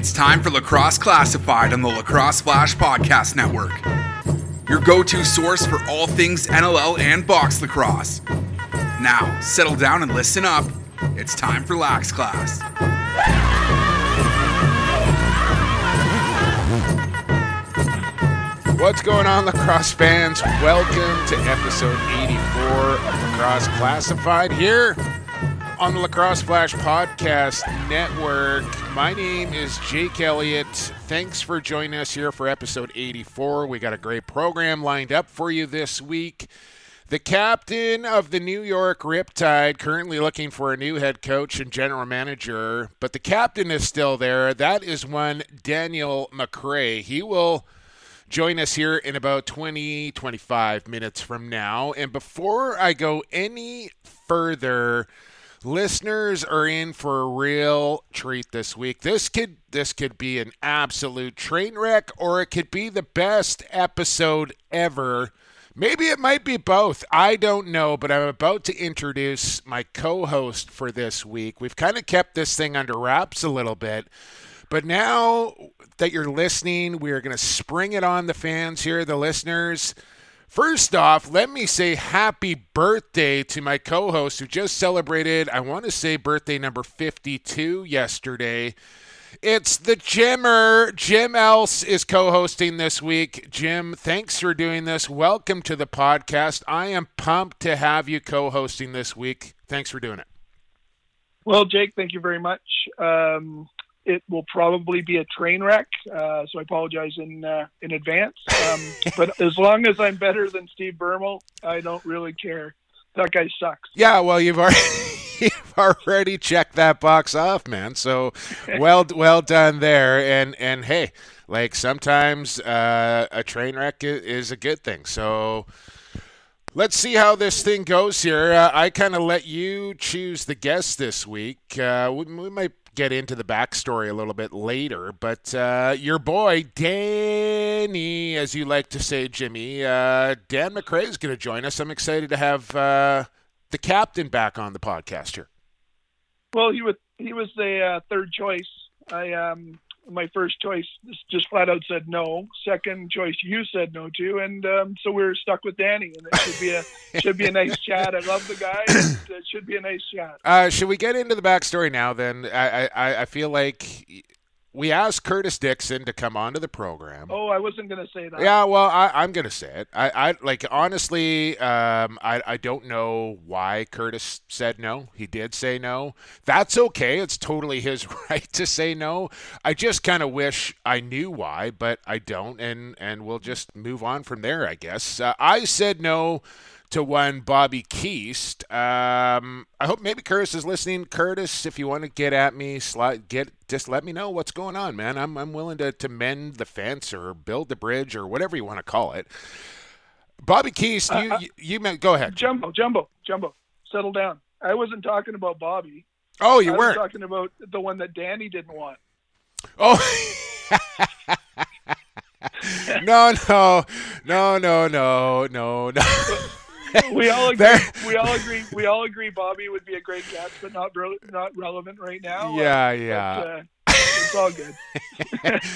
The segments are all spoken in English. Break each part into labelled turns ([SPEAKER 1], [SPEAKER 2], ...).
[SPEAKER 1] It's time for Lacrosse Classified on the Lacrosse Flash Podcast Network. Your go to source for all things NLL and box lacrosse. Now, settle down and listen up. It's time for Lax Class.
[SPEAKER 2] What's going on, lacrosse fans? Welcome to episode 84 of Lacrosse Classified here on the Lacrosse Flash Podcast Network. My name is Jake Elliott. Thanks for joining us here for episode 84. We got a great program lined up for you this week. The captain of the New York Riptide currently looking for a new head coach and general manager, but the captain is still there. That is one Daniel MacRae. He will join us here in about 20, 25 minutes from now. And before I go any further, listeners are in for a real treat this week. This could this could be an absolute train wreck or it could be the best episode ever. Maybe it might be both. I don't know, but I'm about to introduce my co-host for this week. We've kind of kept this thing under wraps a little bit. But now that you're listening, we are going to spring it on the fans here, the listeners. First off, let me say happy birthday to my co host who just celebrated, I want to say, birthday number 52 yesterday. It's the Jimmer. Jim Else is co hosting this week. Jim, thanks for doing this. Welcome to the podcast. I am pumped to have you co hosting this week. Thanks for doing it.
[SPEAKER 3] Well, Jake, thank you very much. Um, it will probably be a train wreck. Uh, so I apologize in uh, in advance. Um, but as long as I'm better than Steve Bermel, I don't really care. That guy sucks.
[SPEAKER 2] Yeah, well, you've already you've already checked that box off, man. So well well done there. And and hey, like sometimes uh, a train wreck is a good thing. So. Let's see how this thing goes here. Uh, I kind of let you choose the guest this week. Uh, we, we, might get into the backstory a little bit later. But uh, your boy, Danny, as you like to say, Jimmy, uh, Dan MacRae is going to join us. I'm excited to have uh, the captain back on the podcast here.
[SPEAKER 3] Well, he was he was the uh, third choice. I um, my first choice just flat out said no. Second choice you said no to, and um, so we are stuck with Danny, and it should be a should be a nice chat. I love the guy. it should be a nice chat.
[SPEAKER 2] Uh, should we get into the backstory now? Then I I, I feel like we asked Curtis Dixon to come onto the program.
[SPEAKER 3] Oh, I wasn't going to say that.
[SPEAKER 2] Yeah, well, I, am going to say it. I, I like honestly, um, I, I don't know why Curtis said no. He did say no. That's okay. It's totally his right to say no. I just kind of wish I knew why, but I don't, and and we'll just move on from there. I guess uh, I said no to one Bobby Keast. Um, I hope maybe Curtis is listening. Curtis, if you want to get at me, slide, get just let me know what's going on, man. I'm I'm willing to to mend the fence or build the bridge or whatever you want to call it. Bobby Keast, you uh, uh, you, you meant go ahead.
[SPEAKER 3] Jumbo, Jumbo, Jumbo, settle down. I wasn't talking about Bobby.
[SPEAKER 2] Oh, you
[SPEAKER 3] I
[SPEAKER 2] weren't
[SPEAKER 3] talking about the one that Danny didn't want.
[SPEAKER 2] Oh. no, no, no, no, no, no, no.
[SPEAKER 3] we all agree. we all agree. We all agree. Bobby would be a great guest, but not re- not relevant right now.
[SPEAKER 2] Yeah, uh, yeah. But, uh,
[SPEAKER 3] it's all good.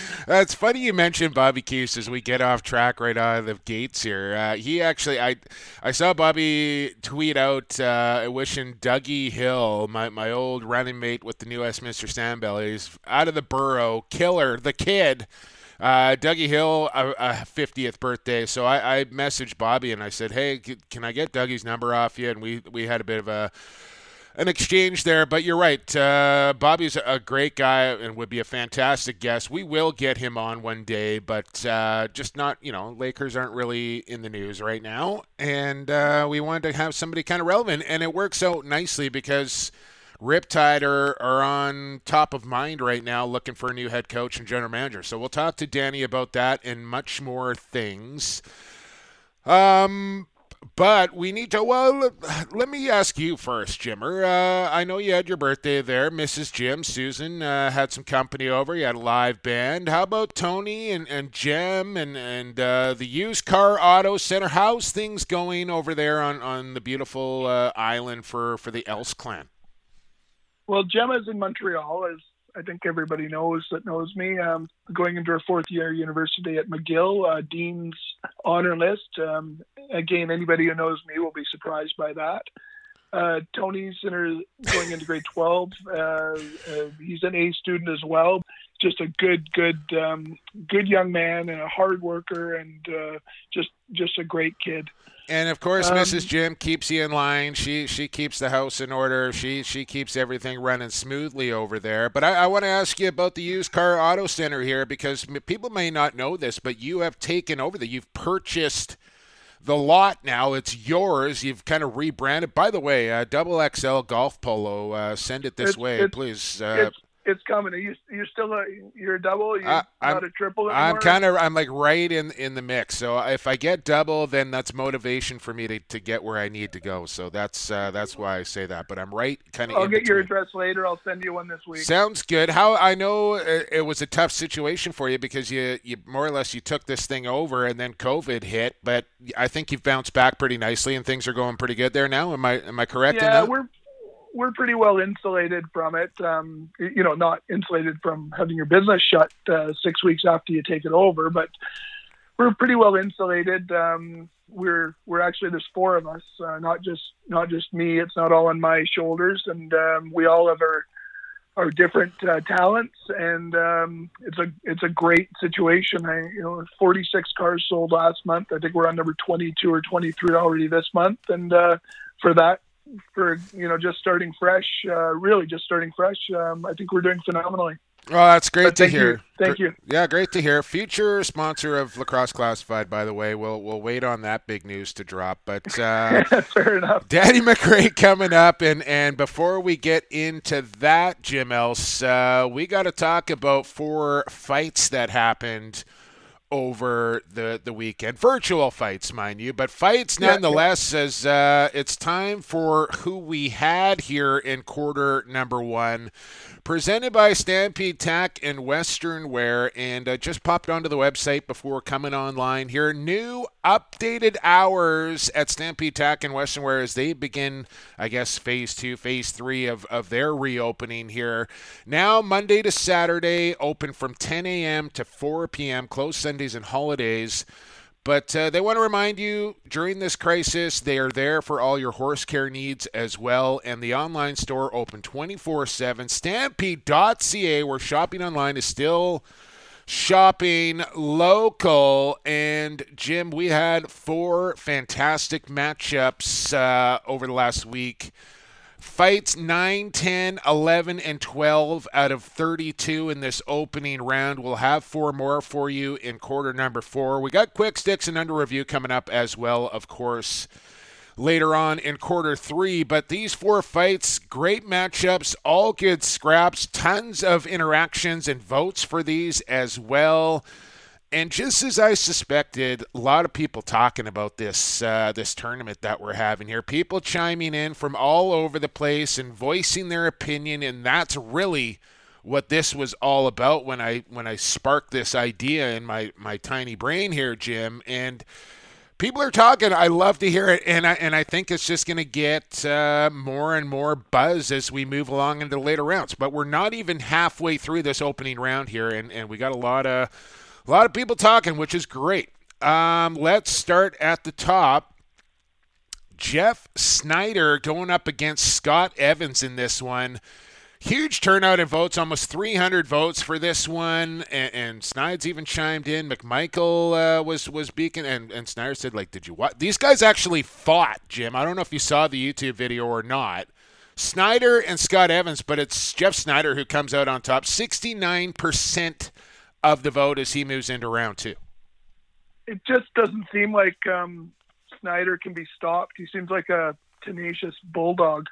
[SPEAKER 2] That's funny you mentioned Bobby Keast as we get off track right out of the gates here. Uh, he actually, I, I saw Bobby tweet out uh, wishing Dougie Hill, my, my old running mate with the New Westminster Salmonbellies, out of the borough, killer, the kid uh, Dougie Hill, a, 50th birthday. So I, I messaged Bobby and I said, "Hey, can I get Dougie's number off you?" And we we had a bit of a an exchange there. But you're right. Uh, Bobby's a great guy and would be a fantastic guest. We will get him on one day, but uh, just not, you know, Lakers aren't really in the news right now. And uh, we wanted to have somebody kind of relevant. And it works out nicely because Riptide are, are on top of mind right now looking for a new head coach and general manager. So we'll talk to Danny about that and much more things. Um, but we need to. Well, let me ask you first, Jimmer. Uh, I know you had your birthday there. Mrs. Jim, Susan, uh, had some company over. You had a live band. How about Tony and, and Jim and, and uh, the used car auto center? How's things going over there on, on the beautiful uh, island for, for the Else clan?
[SPEAKER 3] Well, Gemma's in Montreal, as I think everybody knows that knows me. Um, going into her fourth year university at McGill, uh, Dean's honor list. Um, again, anybody who knows me will be surprised by that. Uh, Tony's in her, going into grade 12. Uh, uh, he's an A student as well. Just a good, good, um, good young man and a hard worker and uh, just, just a great kid.
[SPEAKER 2] And of course,
[SPEAKER 3] Um,
[SPEAKER 2] Mrs. Jim keeps you in line. She she keeps the house in order. She she keeps everything running smoothly over there. But I, I want to ask you about the used car auto center here because people may not know this, but you have taken over the. You've purchased the lot now. It's yours. You've kind of rebranded. By the way, uh, Double XL Golf Polo. Uh, send it this
[SPEAKER 3] It's-
[SPEAKER 2] way,
[SPEAKER 3] it's-
[SPEAKER 2] please. Uh,
[SPEAKER 3] it's, coming. Are you, you're still a, you're a double. You're
[SPEAKER 2] Uh, I'm-
[SPEAKER 3] not a triple anymore.
[SPEAKER 2] I'm kind of I'm like right in in the mix. So if I get double, then that's motivation for me to, to get where I need to go. So that's uh, that's why I say that. But I'm right kind of.
[SPEAKER 3] I'll get your address later. I'll send you one this week.
[SPEAKER 2] Sounds good. How I know it, it was a tough situation for you because you you more or less you took this thing over and then COVID hit, but I think you've bounced back pretty nicely and things are going pretty good there now. Am I am I correct in
[SPEAKER 3] yeah,
[SPEAKER 2] that?
[SPEAKER 3] we're we're pretty well insulated from it. Um, you know, not insulated from having your business shut uh, six weeks after you take it over, but we're pretty well insulated. Um, we're we're actually there's four of us, uh, not just not just me. It's not all on my shoulders, and um, we all have our our different uh, talents, and um, it's a it's a great situation. I, you know, 46 cars sold last month. I think we're on number 22 or 23 already this month, and uh, for that for you know just starting fresh, uh, really just starting fresh. Um, I think we're doing phenomenally.
[SPEAKER 2] Well, that's great
[SPEAKER 3] But
[SPEAKER 2] to
[SPEAKER 3] thank
[SPEAKER 2] hear.
[SPEAKER 3] you, thank you.
[SPEAKER 2] Yeah, great to hear. Future sponsor of Lacrosse Classified, by the way. We'll we'll wait on that big news to drop. But uh,
[SPEAKER 3] Fair enough.
[SPEAKER 2] Danny MacRae coming up, and and before we get into that, Jim Else, uh, we got to talk about four fights that happened over the the weekend. Virtual fights, mind you, but fights
[SPEAKER 3] Yeah,
[SPEAKER 2] nonetheless. As uh, it's time for who we had here in quarter number one. Presented by Stampede Tack and Western Wear, and uh, just popped onto the website before coming online here. New updated hours at Stampede Tack and Western Wear as they begin, I guess, phase two, phase three of, of their reopening here. Now, Monday to Saturday, open from 10 a.m. to 4 p.m., closed Sundays and holidays. But uh, they want to remind you during this crisis, they are there for all your horse care needs as well. And the online store open 24 7. Stampede.ca, where shopping online is still shopping local. And Jim, we had four fantastic matchups uh, over the last week. Fights 9, 10, 11, and 12 out of 32 in this opening round. We'll have four more for you in quarter number four. We got quick sticks and under review coming up as well, of course, later on in quarter three. But these four fights, great matchups, all good scraps, tons of interactions and votes for these as well. And just as I suspected, a lot of people talking about this uh, this tournament that we're having here. People chiming in from all over the place and voicing their opinion, and that's really what this was all about when I when I sparked this idea in my my tiny brain here, Jim. And people are talking. I love to hear it, and I and I think it's just going to get uh, more and more buzz as we move along into later rounds. But we're not even halfway through this opening round here, and and we got a lot of a lot of people talking, which is great. Um, let's start at the top. Jeff Snyder going up against Scott Evans in this one. Huge turnout in votes, almost 300 votes for this one, and, and Snyder's even chimed in. McMichael uh, was was beacon, and, and Snyder said, "Like, did you watch? These guys actually fought, Jim. I don't know if you saw the YouTube video or not. Snyder and Scott Evans, but it's Jeff Snyder who comes out on top. 69% of the vote as he moves into round two.
[SPEAKER 3] It just doesn't seem like um, Snyder can be stopped. He seems like a tenacious bulldog.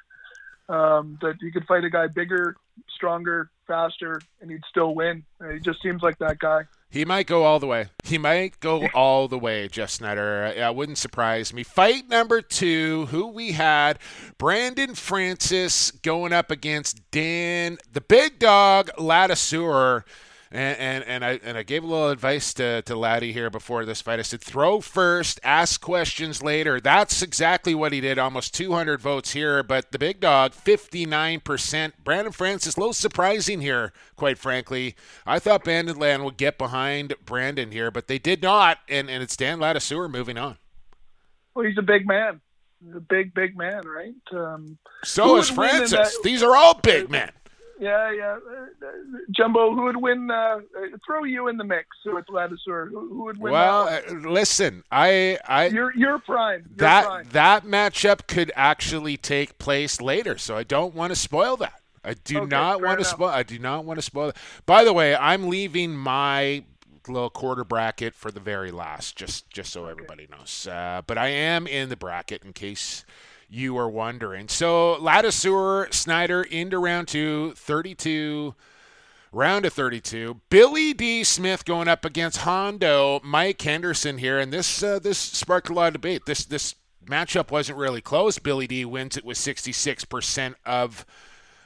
[SPEAKER 3] Um, that you could fight a guy bigger, stronger, faster, and he'd still win. Uh, He just seems like that guy.
[SPEAKER 2] He might go all the way. He might go all the way, Jeff Snyder. Uh, wouldn't surprise me. Fight number two, who we had, Brandon Francis going up against Dan, the big dog, Ladouceur. And, and, and I and I gave a little advice to, to Laddie here before this fight. I said, throw first, ask questions later. That's exactly what he did. Almost 200 votes here, but the big dog, 59%. Brandon Francis, a little surprising here, quite frankly. I thought Banditland would get behind Brandon here, but they did not. And, and it's Dan Ladouceur moving on.
[SPEAKER 3] Well, he's a big man. He's a big, big man, right? Um,
[SPEAKER 2] so is Francis. These are all big men.
[SPEAKER 3] Yeah, yeah. Uh, Jumbo, who would win? Uh, uh, throw you in the mix with Ladouceur. Who, who would win?
[SPEAKER 2] Well, uh, listen, I, I,
[SPEAKER 3] you're, you're prime. You're
[SPEAKER 2] that
[SPEAKER 3] prime.
[SPEAKER 2] that matchup could actually take place later, so I don't want to spoil that. I do
[SPEAKER 3] Okay,
[SPEAKER 2] not want to spoil. I do not want to spoil. It. By the way, I'm leaving my little quarter bracket for the very last, just just so everybody knows. Uh, but I am in the bracket in case you are wondering. So Ladouceur, Snyder into round two, 32. Round of 32. Billy Dee Smith going up against Hondo. Mike Henderson here, and this uh, this sparked a lot of debate. This this matchup wasn't really close. Billy D. wins it with 66% of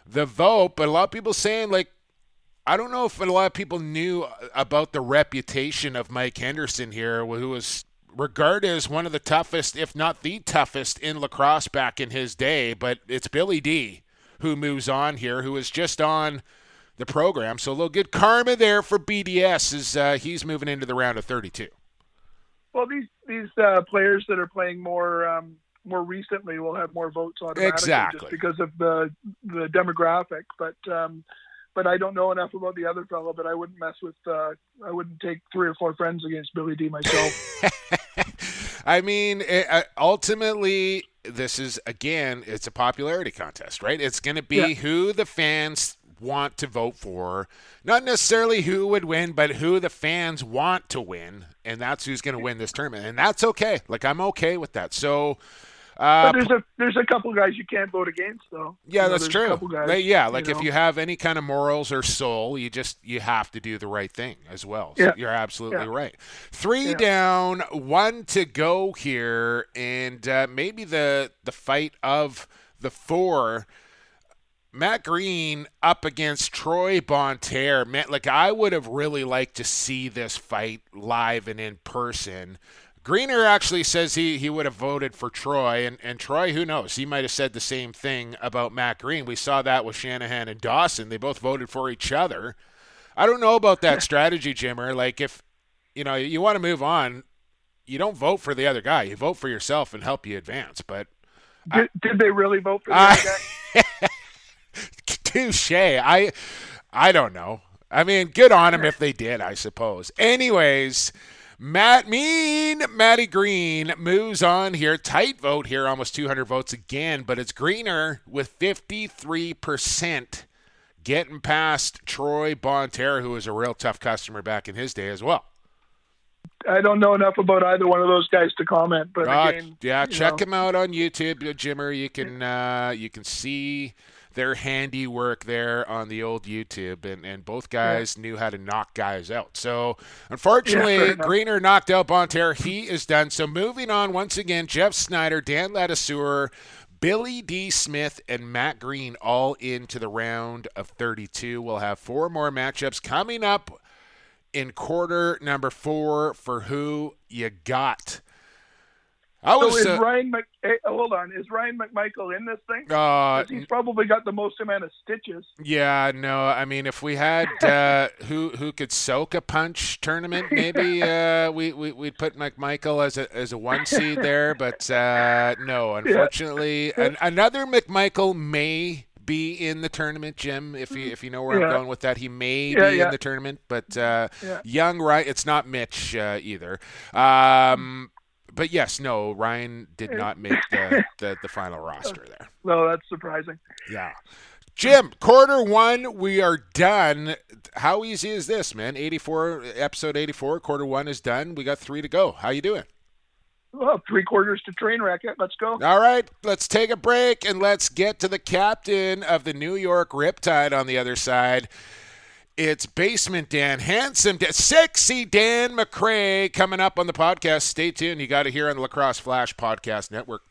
[SPEAKER 2] the vote, but a lot of people saying like I don't know if a lot of people knew about the reputation of Mike Henderson here, who was regarded as one of the toughest, if not the toughest, in lacrosse back in his day. But it's Billy D who moves on here, who is just on the program. So a little good karma there for BDS as uh, he's moving into the round of 32.
[SPEAKER 3] Well, these these uh, players that are playing more um, more recently will have more votes automatically
[SPEAKER 2] Exactly.
[SPEAKER 3] just because of the the demographic. But um, but I don't know enough about the other fellow. But I wouldn't mess with. Uh, I wouldn't take three or four friends against Billy D myself.
[SPEAKER 2] I mean, it, uh, ultimately, this is again, it's a popularity contest, right? It's going to be
[SPEAKER 3] Yeah.
[SPEAKER 2] who the fans want to vote for, not necessarily who would win, but who the fans want to win, and that's who's going to win this tournament, and that's okay. Like I'm okay with that. So. Uh,
[SPEAKER 3] but there's a there's a couple guys you can't vote against though.
[SPEAKER 2] yeah,
[SPEAKER 3] You know,
[SPEAKER 2] that's true.
[SPEAKER 3] couple guys,
[SPEAKER 2] Like, yeah,
[SPEAKER 3] you
[SPEAKER 2] like if
[SPEAKER 3] know.
[SPEAKER 2] you have any kind of morals or soul, you just you have to do the right thing as well. So
[SPEAKER 3] Yeah.
[SPEAKER 2] you're absolutely
[SPEAKER 3] Yeah.
[SPEAKER 2] right. Three
[SPEAKER 3] Yeah.
[SPEAKER 2] down, one to go here, and uh, maybe the the fight of the four. Matt Green up against Troy Bonterre. Man, like I would have really liked to see this fight live and in person. Greener actually says he, he would have voted for Troy, and, and Troy, who knows? He might have said the same thing about Matt Green. We saw that with Shanahan and Dawson. They both voted for each other. I don't know about that strategy, Jimmer. Like, if you know you want to move on, you don't vote for the other guy. You vote for yourself and help you advance. But
[SPEAKER 3] Did, did they really vote for the
[SPEAKER 2] I-
[SPEAKER 3] other guy?
[SPEAKER 2] touche. I I don't know. I mean, good on him if they did, I suppose. Anyways, Matt Mean, Matty Green moves on here. Tight vote here, almost 200 votes again, but it's Greener with 53% getting past Troy Bonterre, who was a real tough customer back in his day as well.
[SPEAKER 3] I don't know enough about either one of those guys to comment. But
[SPEAKER 2] Uh,
[SPEAKER 3] again,
[SPEAKER 2] yeah, check
[SPEAKER 3] know,
[SPEAKER 2] him out on YouTube, Jimmer. You can uh, you can see their handiwork there on the old YouTube, and, and both guys knew how to knock guys out. So unfortunately,
[SPEAKER 3] Yeah.
[SPEAKER 2] Greener knocked out Bonterre. He is done. So moving on once again, Jeff Snyder, Dan Ladouceur. Billy Dee Smith and Matt Green all into the round of 32. We'll have four more matchups coming up in quarter number four for who you got. I
[SPEAKER 3] So
[SPEAKER 2] was
[SPEAKER 3] is
[SPEAKER 2] uh,
[SPEAKER 3] Ryan Mc? eh, hold on, is Ryan McMichael in this thing?
[SPEAKER 2] uh,
[SPEAKER 3] he's probably got the most amount of stitches.
[SPEAKER 2] yeah, no. I mean, if we had uh, who who could soak a punch tournament, maybe uh, we, we we'd put McMichael as a as a one seed there. But uh, no, unfortunately, an, another McMichael may be in the tournament, Jim. If you if you know where
[SPEAKER 3] Yeah.
[SPEAKER 2] I'm going with that, he may
[SPEAKER 3] Yeah,
[SPEAKER 2] be
[SPEAKER 3] yeah.
[SPEAKER 2] in the tournament. But uh,
[SPEAKER 3] Yeah.
[SPEAKER 2] young right, it's not Mitch uh, either. Um, but yes, no, Ryan did not make the, the, the final roster there.
[SPEAKER 3] No, that's surprising.
[SPEAKER 2] Yeah. Jim, quarter one, we are done. How easy is this, man? 84, episode 84, quarter one is done. We got three to go. How you doing?
[SPEAKER 3] Well, three quarters to train wreck it. Let's go.
[SPEAKER 2] All right, let's take a break and let's get to the captain of the New York Riptide on the other side. It's Basement Dan, handsome, Dan, sexy Dan MacRae coming up on the podcast. Stay tuned. You got to hear on the Lacrosse Flash Podcast Network.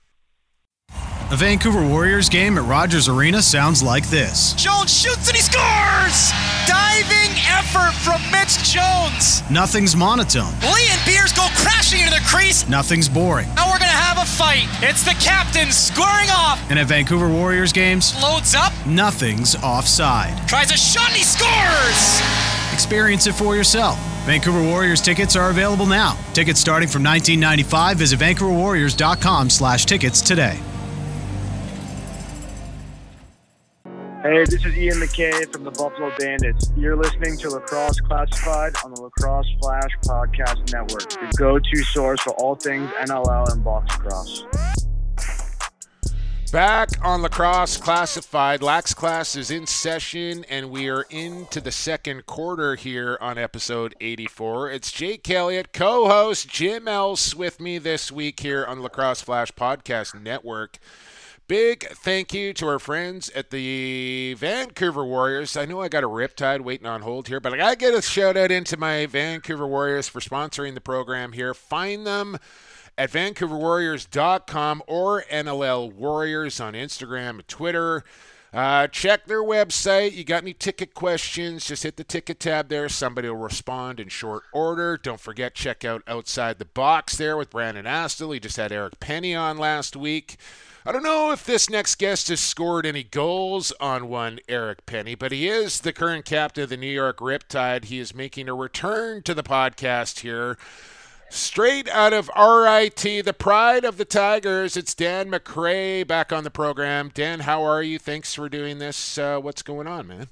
[SPEAKER 4] A Vancouver Warriors game at Rogers Arena sounds like this.
[SPEAKER 5] Jones shoots and he scores! Diving effort from Mitch Jones.
[SPEAKER 4] Nothing's monotone.
[SPEAKER 5] Lee and Beers go crashing into the crease.
[SPEAKER 4] Nothing's boring.
[SPEAKER 5] Now we're gonna have a fight. It's the captain squaring off.
[SPEAKER 4] And at Vancouver Warriors games,
[SPEAKER 5] Loads up,
[SPEAKER 4] nothing's offside.
[SPEAKER 5] tries a shot and he scores!
[SPEAKER 4] Experience it for yourself. Vancouver Warriors tickets are available now. Tickets starting from 1995. Visit VancouverWarriors.com slash tickets today.
[SPEAKER 6] Hey, this is Ian MacKay from the Buffalo Bandits. You're listening to Lacrosse Classified on the Lacrosse Flash Podcast Network, the go-to source for all things NLL and box lacrosse.
[SPEAKER 2] Back on lacrosse classified. Lax class is in session, and we are into the second quarter here on episode 84. It's Jake Elliott, co host Jim Else, with me this week here on Lacrosse Flash Podcast Network. Big thank you to our friends at the Vancouver Warriors. I know I got a riptide waiting on hold here, but I got to get a shout out into my Vancouver Warriors for sponsoring the program here. Find them at vancouverwarriors.com or NLL Warriors on Instagram and Twitter. Uh, check their website. You got any ticket questions? Just hit the ticket tab there. Somebody will respond in short order. Don't forget, check out Outside the Box there with Brandon Astle. He just had Eric Penny on last week. I don't know if this next guest has scored any goals on one Eric Penny, but he is the current captain of the New York Riptide. He is making a return to the podcast here. Straight out of RIT, the pride of the Tigers, it's Dan MacRae back on the program. Dan, how are you? Thanks for doing this. Uh, what's going on, man?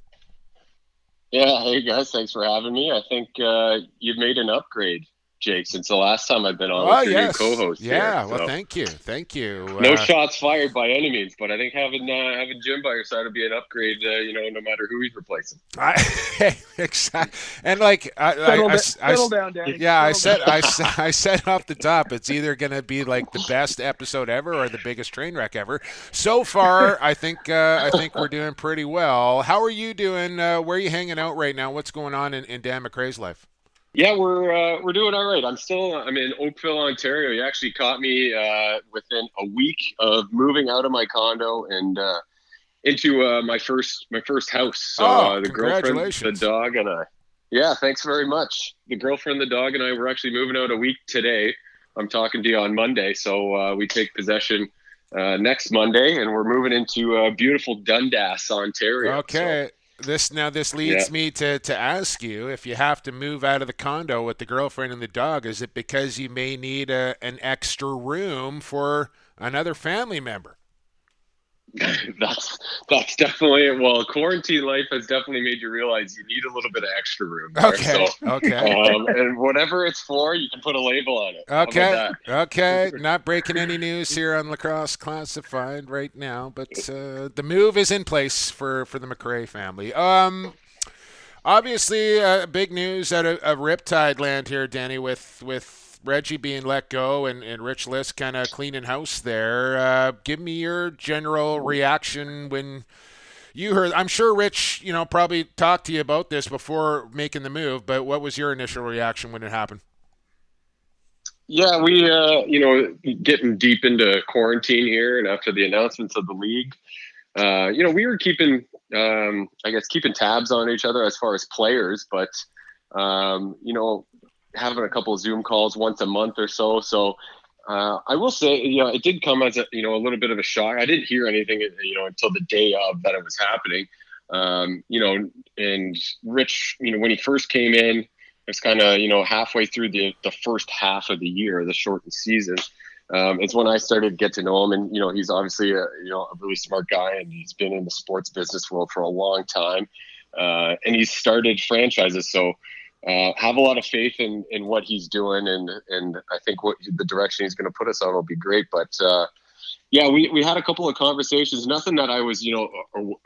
[SPEAKER 7] Yeah, hey guys, thanks for having me. I think uh, you've made an upgrade, Jake, since the last time I've been on
[SPEAKER 2] Oh,
[SPEAKER 7] with your
[SPEAKER 2] yes.
[SPEAKER 7] new co-host.
[SPEAKER 2] Yeah,
[SPEAKER 7] here,
[SPEAKER 2] well,
[SPEAKER 7] so.
[SPEAKER 2] thank you. Thank you.
[SPEAKER 7] No
[SPEAKER 2] Uh,
[SPEAKER 7] shots fired by any means, but I think having uh, having Jim by your side would be an upgrade. Uh, you know, no matter who he's replacing.
[SPEAKER 2] I, exactly. And like, I, I,
[SPEAKER 3] Settle,
[SPEAKER 2] I,
[SPEAKER 3] da-
[SPEAKER 2] I-
[SPEAKER 3] settle down, Danny.
[SPEAKER 2] Yeah, I
[SPEAKER 3] Settle
[SPEAKER 2] said,
[SPEAKER 3] down.
[SPEAKER 2] I, s- I said off the top, it's either going to be like the best episode ever or the biggest train wreck ever. So far, I think uh, I think we're doing pretty well. How are you doing? Uh, where are you hanging out right now? What's going on in, in Dan MacRae's life?
[SPEAKER 7] Yeah, we're uh, we're doing all right. I'm still I'm in Oakville, Ontario. You actually caught me uh, within a week of moving out of my condo and uh, into uh, my first my first house. So
[SPEAKER 2] Oh,
[SPEAKER 7] uh, the girlfriend, the dog, and I. Yeah, thanks very much. The girlfriend, the dog, and I were actually moving out a week today. I'm talking to you on Monday, so uh, we take possession uh, next Monday, and we're moving into uh, beautiful Dundas, Ontario.
[SPEAKER 2] Okay. This now this leads
[SPEAKER 7] Yeah.
[SPEAKER 2] me to, to ask you if you have to move out of the condo with the girlfriend and the dog, is it because you may need a, an extra room for another family member?
[SPEAKER 7] that's that's definitely well quarantine life has definitely made you realize you need a little bit of extra room there.
[SPEAKER 2] Okay.
[SPEAKER 7] So,
[SPEAKER 2] Okay.
[SPEAKER 7] um, and whatever it's for you can put a label on it
[SPEAKER 2] Okay. Okay. Not breaking any news here on Lacrosse Classified right now, but uh, the move is in place for, for the MacRae family. Um, obviously, uh, big news out of, of Riptide land here, Danny, with with Regy being let go and, and Rich Lisk kind of cleaning house there. Uh, give me your general reaction when you heard. I'm sure Rich, you know, probably talked to you about this before making the move, but what was your initial reaction when it happened?
[SPEAKER 7] yeah we uh you know getting deep into quarantine here and after the announcements of the league uh you know we were keeping um i guess keeping tabs on each other as far as players but um you know having a couple of zoom calls once a month or so so uh, I will say, you know, it did come as a, you know, a little bit of a shock. I didn't hear anything, you know, until the day of that it was happening. Um, you know, and Rich, you know, when he first came in, it's kind of, you know, halfway through the the first half of the year, the shortened season. Um, it's when I started to get to know him, and you know, he's obviously a you know a really smart guy, and he's been in the sports business world for a long time, uh, and he's started franchises. So uh, have a lot of faith in in what he's doing, and and I think what the direction he's going to put us on will be great. But uh, yeah, we, we had a couple of conversations. Nothing that I was you know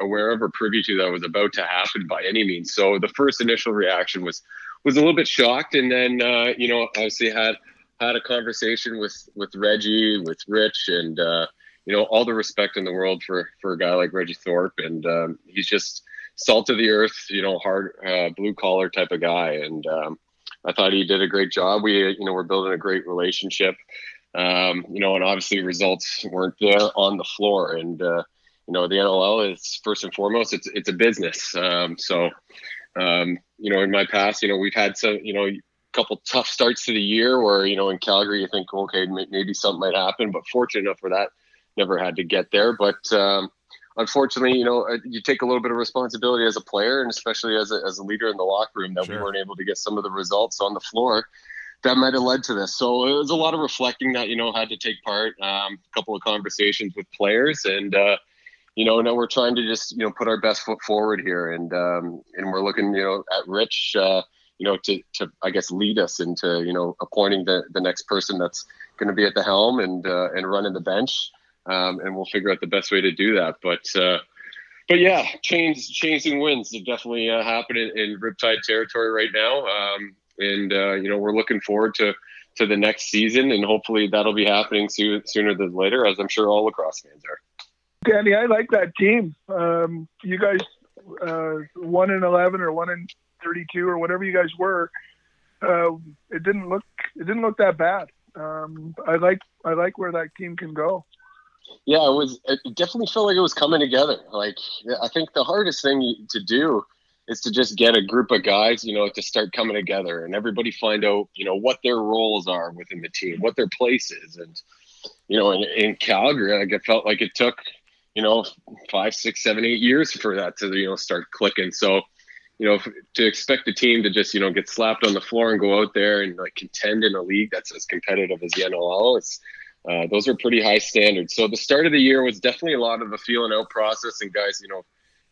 [SPEAKER 7] aware of or privy to that was about to happen by any means. So the first initial reaction was was a little bit shocked, and then uh, you know obviously had had a conversation with with Regy, with Rich, and uh, you know all the respect in the world for for a guy like Regy Thorpe, and um, he's just salt of the earth, you know, hard uh, blue collar type of guy, and um, I thought he did a great job. We you know we're building a great relationship. Um, you know, and obviously results weren't there on the floor. And uh, you know, the NLL is first and foremost, it's it's a business. Um, so, um, you know, in my past, you know, we've had some, you know, a couple tough starts to the year where you know in Calgary you think, okay, maybe something might happen, but fortunate enough for that, never had to get there. But um, unfortunately, you know, uh, you take a little bit of responsibility as a player and especially as a, as a leader in the locker room that sure. we weren't able to get some of the results on the floor that might have led to this. So it was a lot of reflecting that, you know, had to take part, um, a couple of conversations with players and, uh, you know, now we're trying to just, you know, put our best foot forward here. And, um, and we're looking, you know, at Rich, uh, you know, to, to, I guess, lead us into, you know, appointing the, the next person that's going to be at the helm and, uh, and running the bench um, and we'll figure out the best way to do that. But uh, but yeah, change changing winds are definitely uh, happening in Riptide territory right now, um, and uh, you know we're looking forward to to the next season, and hopefully that'll be happening soon, sooner than later, as I'm sure all lacrosse fans are.
[SPEAKER 3] Danny, I like that team. Um, you guys, uh, one in eleven or one in thirty-two or whatever you guys were, uh, it didn't look it didn't look that bad. Um, I like I like where that team can go.
[SPEAKER 7] Yeah, it was. It definitely felt like it was coming together. Like I think the hardest thing to do is to just get a group of guys, you know, to start coming together and everybody find out, you know, what their roles are within the team, what their place is, and you know, in, in Calgary, like it felt like it took, you know, five, six, seven, eight years for that to you know start clicking. So, you know, to expect a team to just you know get slapped on the floor and go out there and like contend in a league that's as competitive as the NLL, it's uh, those are pretty high standards. So the start of the year was definitely a lot of the feeling out process and guys, you know,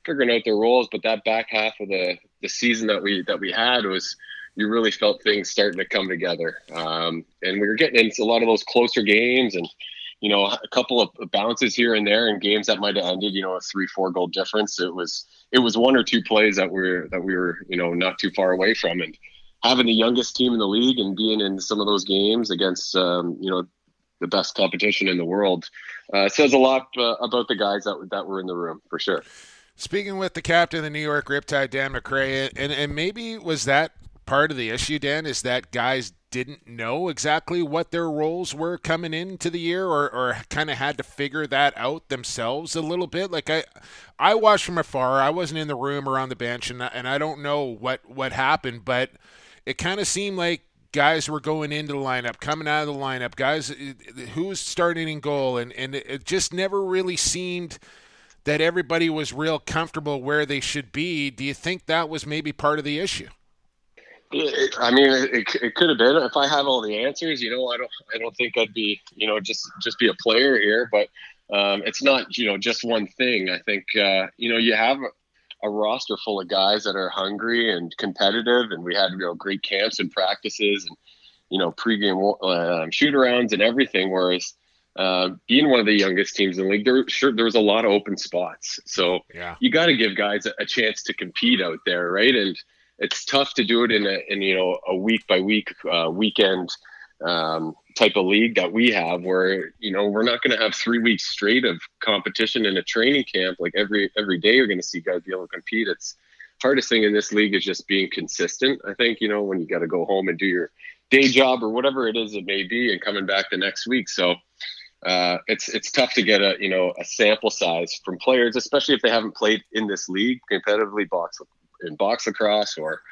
[SPEAKER 7] figuring out their roles. But that back half of the the season that we that we had was you really felt things starting to come together. Um, and we were getting into a lot of those closer games and you know a couple of bounces here and there in games that might have ended you know a three four goal difference. It was it was one or two plays that were that we were you know not too far away from and having the youngest team in the league and being in some of those games against um, you know the best competition in the world. Uh, says a lot uh, about the guys that that were in the room for sure.
[SPEAKER 2] Speaking with the captain of the New York Riptide, Dan MacRae, and and maybe was that part of the issue, Dan, is that guys didn't know exactly what their roles were coming into the year or, or kind of had to figure that out themselves a little bit like i i watched from afar i wasn't in the room or on the bench and, and i don't know what what happened but it kind of seemed like guys were going into the lineup, coming out of the lineup, guys who was starting in goal, and, and it just never really seemed that everybody was real comfortable where they should be. Do you think that was maybe part of the issue?
[SPEAKER 7] I mean, it, it could have been. If I have all the answers, you know, I don't, I don't think I'd be, you know, just just be a player here. But um, it's not, you know, just one thing. I think, uh, you know, you have a roster full of guys that are hungry and competitive, and we had you know great camps and practices and you know pregame uh, shoot arounds and everything. Whereas uh, being one of the youngest teams in the league, there sure there was a lot of open spots. So yeah. you got to give guys a, a, chance to compete out there, right? And it's tough to do it in a in you know a week by week uh, weekend um, type of league that we have where you know we're not going to have three weeks straight of competition in a training camp. Like every every day you're going to see guys be able to compete. It's hardest thing in this league is just being consistent i think you know when you got to go home and do your day job or whatever it is it may be and coming back the next week. So uh, it's it's tough to get a you know a sample size from players especially if they haven't played in this league competitively box in box lacrosse or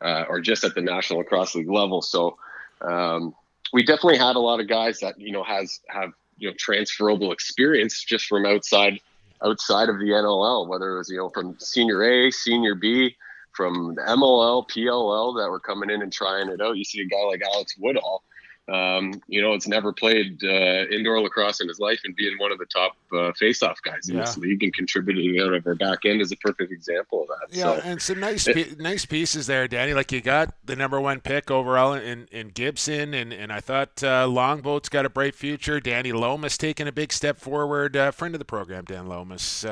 [SPEAKER 7] uh, or just at the national lacrosse league level. So um, we definitely had a lot of guys that you know has have you know transferable experience just from outside outside of the NLL, whether it was you know from senior A, senior B, from MLL, PLL that were coming in and trying it out. You see a guy like Alex Woodall um, you know, it's never played uh, indoor lacrosse in his life, and being one of the top uh, face-off guys in yeah. this league and contributing out of our back end is a perfect example of that.
[SPEAKER 2] Yeah, so, and some nice it, nice pieces there, Danny. Like you got the number one pick overall in, in Gibson, and, and I thought uh, Longboat's got a bright future. Danny Lomas taking a big step forward. Uh, friend of the program, Dan Lomas.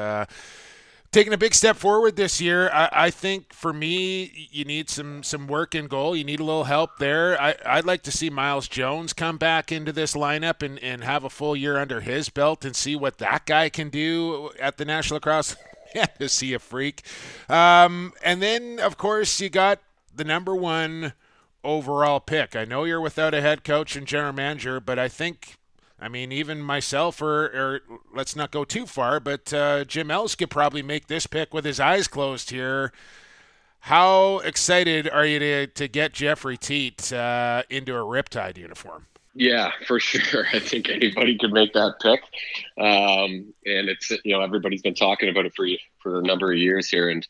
[SPEAKER 2] Taking a big step forward this year. I, I, think for me, you need some some work in goal. You need a little help there. I, I'd like to see Miles Jones come back into this lineup and, and have a full year under his belt and see what that guy can do at the National Lacrosse. to see a freak. Um, and then, of course, you got the number one overall pick. I know you're without a head coach and general manager, but I think I mean, even myself, or, or let's not go too far, but uh, Jim Ellis could probably make this pick with his eyes closed here. How excited are you to, to get Jeffrey Teat uh, into a Riptide uniform?
[SPEAKER 7] Yeah, for sure. I think anybody could make that pick, um, and it's you know everybody's been talking about it for for a number of years here, and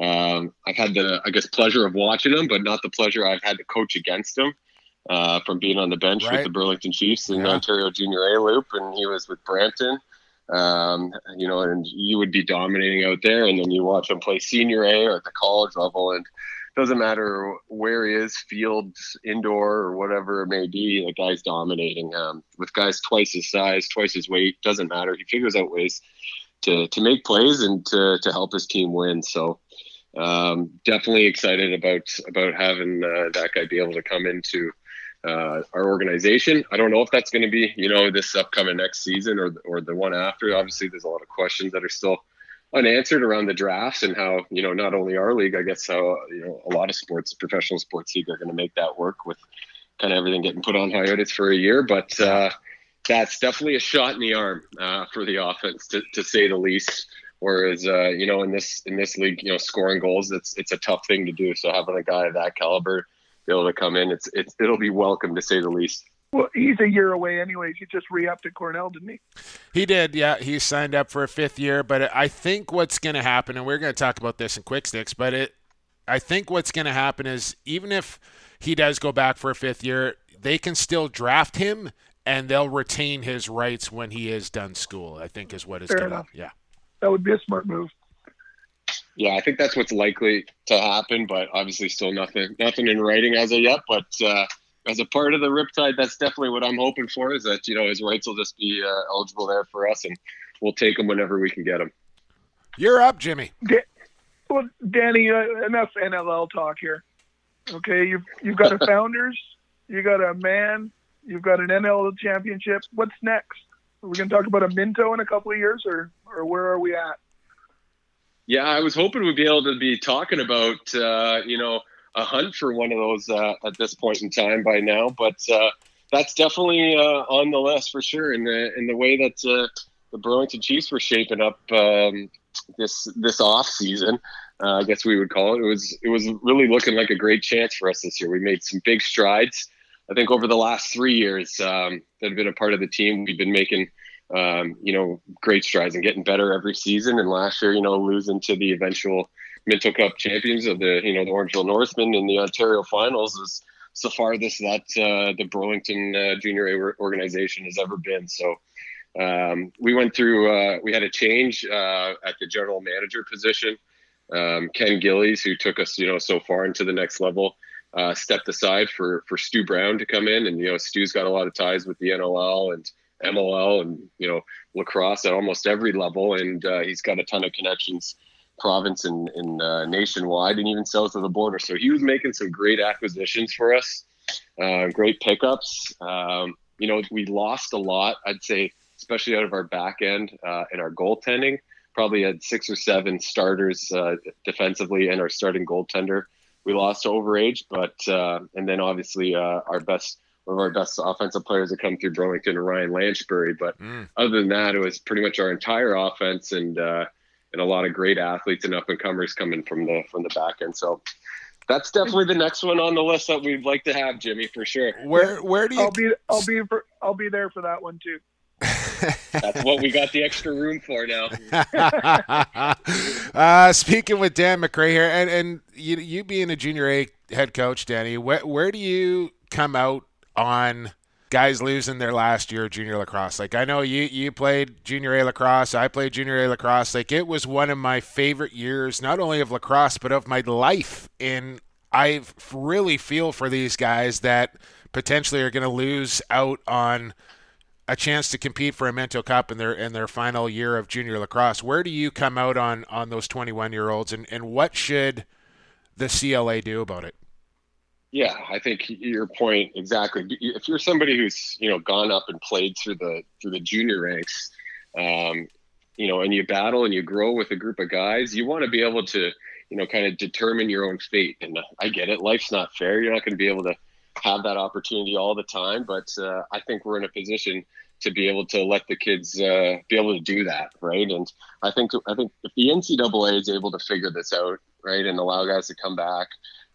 [SPEAKER 7] um, I've had the I guess pleasure of watching him, but not the pleasure I've had to coach against him uh, from being on the bench right. with the Burlington Chiefs in yeah. Ontario Junior A loop, and he was with Brampton. Um, you know, and you would be dominating out there, and then you watch him play senior A or at the college level, and doesn't matter where he is, fields, indoor, or whatever it may be, the guy's dominating. Um, with guys twice his size, twice his weight, doesn't matter. He figures out ways to to make plays and to to help his team win. So um, definitely excited about about having uh, that guy be able to come into uh, our organization. I don't know if that's going to be, you know, this upcoming next season or or the one after. Obviously, there's a lot of questions that are still unanswered around the drafts and how you know not only our league, I guess how you know a lot of sports, professional sports league, are going to make that work with kind of everything getting put on hiatus for a year. But uh, that's definitely a shot in the arm uh, for the offense, to, to say the least. Whereas, uh, you know, in this in this league, you know, scoring goals, it's it's a tough thing to do. So having a guy of that caliber be able to come in, it's it's it'll be welcome to say the least.
[SPEAKER 3] Well, he's a year away anyways. He just re-upped at Cornell, didn't he?
[SPEAKER 2] He did, yeah. He signed up for a fifth year. But I think what's going to happen, and we're going to talk about this in quick sticks, but it, I think what's going to happen is even if he does go back for a fifth year, they can still draft him and they'll retain his rights when he is done school. I think is what is going to, yeah.
[SPEAKER 3] That would be a smart move.
[SPEAKER 7] Yeah, I think that's what's likely to happen, but obviously still nothing nothing in writing as of yet. But uh, as a part of the Riptide, that's definitely what I'm hoping for. Is that you know his rights will just be uh, eligible there for us, and we'll take them whenever we can get them.
[SPEAKER 2] You're up, Jimmy.
[SPEAKER 3] Da- well, Danny, uh, enough NLL talk here. Okay, you've you've got a Founders, you got a man, you've got an NLL championship. What's next? Are we going to talk about a Minto in a couple of years, or or where are we at?
[SPEAKER 7] Yeah, I was hoping we'd be able to be talking about uh, you know a hunt for one of those uh, at this point in time by now, but uh, that's definitely uh, on the list for sure. In the in the way that uh, the Burlington Chiefs were shaping up um, this this off season, uh, I guess we would call it. It was it was really looking like a great chance for us this year. We made some big strides. I think over the last three years um, that have been a part of the team, we've been making um, you know great strides and getting better every season. And last year, you know, losing to the eventual Minto Cup champions of the you know the Orangeville Northmen in the Ontario finals is so farthest that uh, the Burlington uh, Junior A organization has ever been. So um, we went through uh, we had a change uh, at the general manager position. Um, Ken Gillies, who took us you know so far into the next level, uh, stepped aside for for Stu Brown to come in, and you know Stu's got a lot of ties with the NLL and MLL and you know lacrosse at almost every level, and uh, he's got a ton of connections province and, and uh, nationwide and even south of the border. So he was making some great acquisitions for us, uh, great pickups. Um, you know, we lost a lot, I'd say, especially out of our back end uh, and our goaltending. Probably had six or seven starters uh, defensively and our starting goaltender. We lost overage, but uh, and then obviously uh, our best one of our best offensive players that come through Burlington, Ryan Lanchbury. But mm. other than that, it was pretty much our entire offense and uh, and a lot of great athletes and up and comers coming from the from the back end. So that's definitely the next one on the list that we'd like to have, Jimmy, for sure.
[SPEAKER 2] Where where do you?
[SPEAKER 3] I'll be I'll be for, I'll be there for that one too.
[SPEAKER 7] That's what we got the extra room for now.
[SPEAKER 2] uh, speaking with Dan MacRae here, and and you you being a junior A head coach, Danny, where where do you come out on guys losing their last year of junior lacrosse. Like I know you you played junior A lacrosse, I played junior A lacrosse. Like it was one of my favorite years, not only of lacrosse but of my life. And I really feel for these guys that potentially are going to lose out on a chance to compete for a Minto Cup in their in their final year of junior lacrosse. Where do you come out on on those 21 year olds, and and what should the CLA do about it?
[SPEAKER 7] Yeah, I think your point exactly. If you're somebody who's you know gone up and played through the through the junior ranks, um, you know, and you battle and you grow with a group of guys, you want to be able to you know kind of determine your own fate. And I get it, life's not fair. You're not going to be able to have that opportunity all the time, but uh, I think we're in a position to be able to let the kids uh, be able to do that, right? And I think I think if the NCAA is able to figure this out, right, and allow guys to come back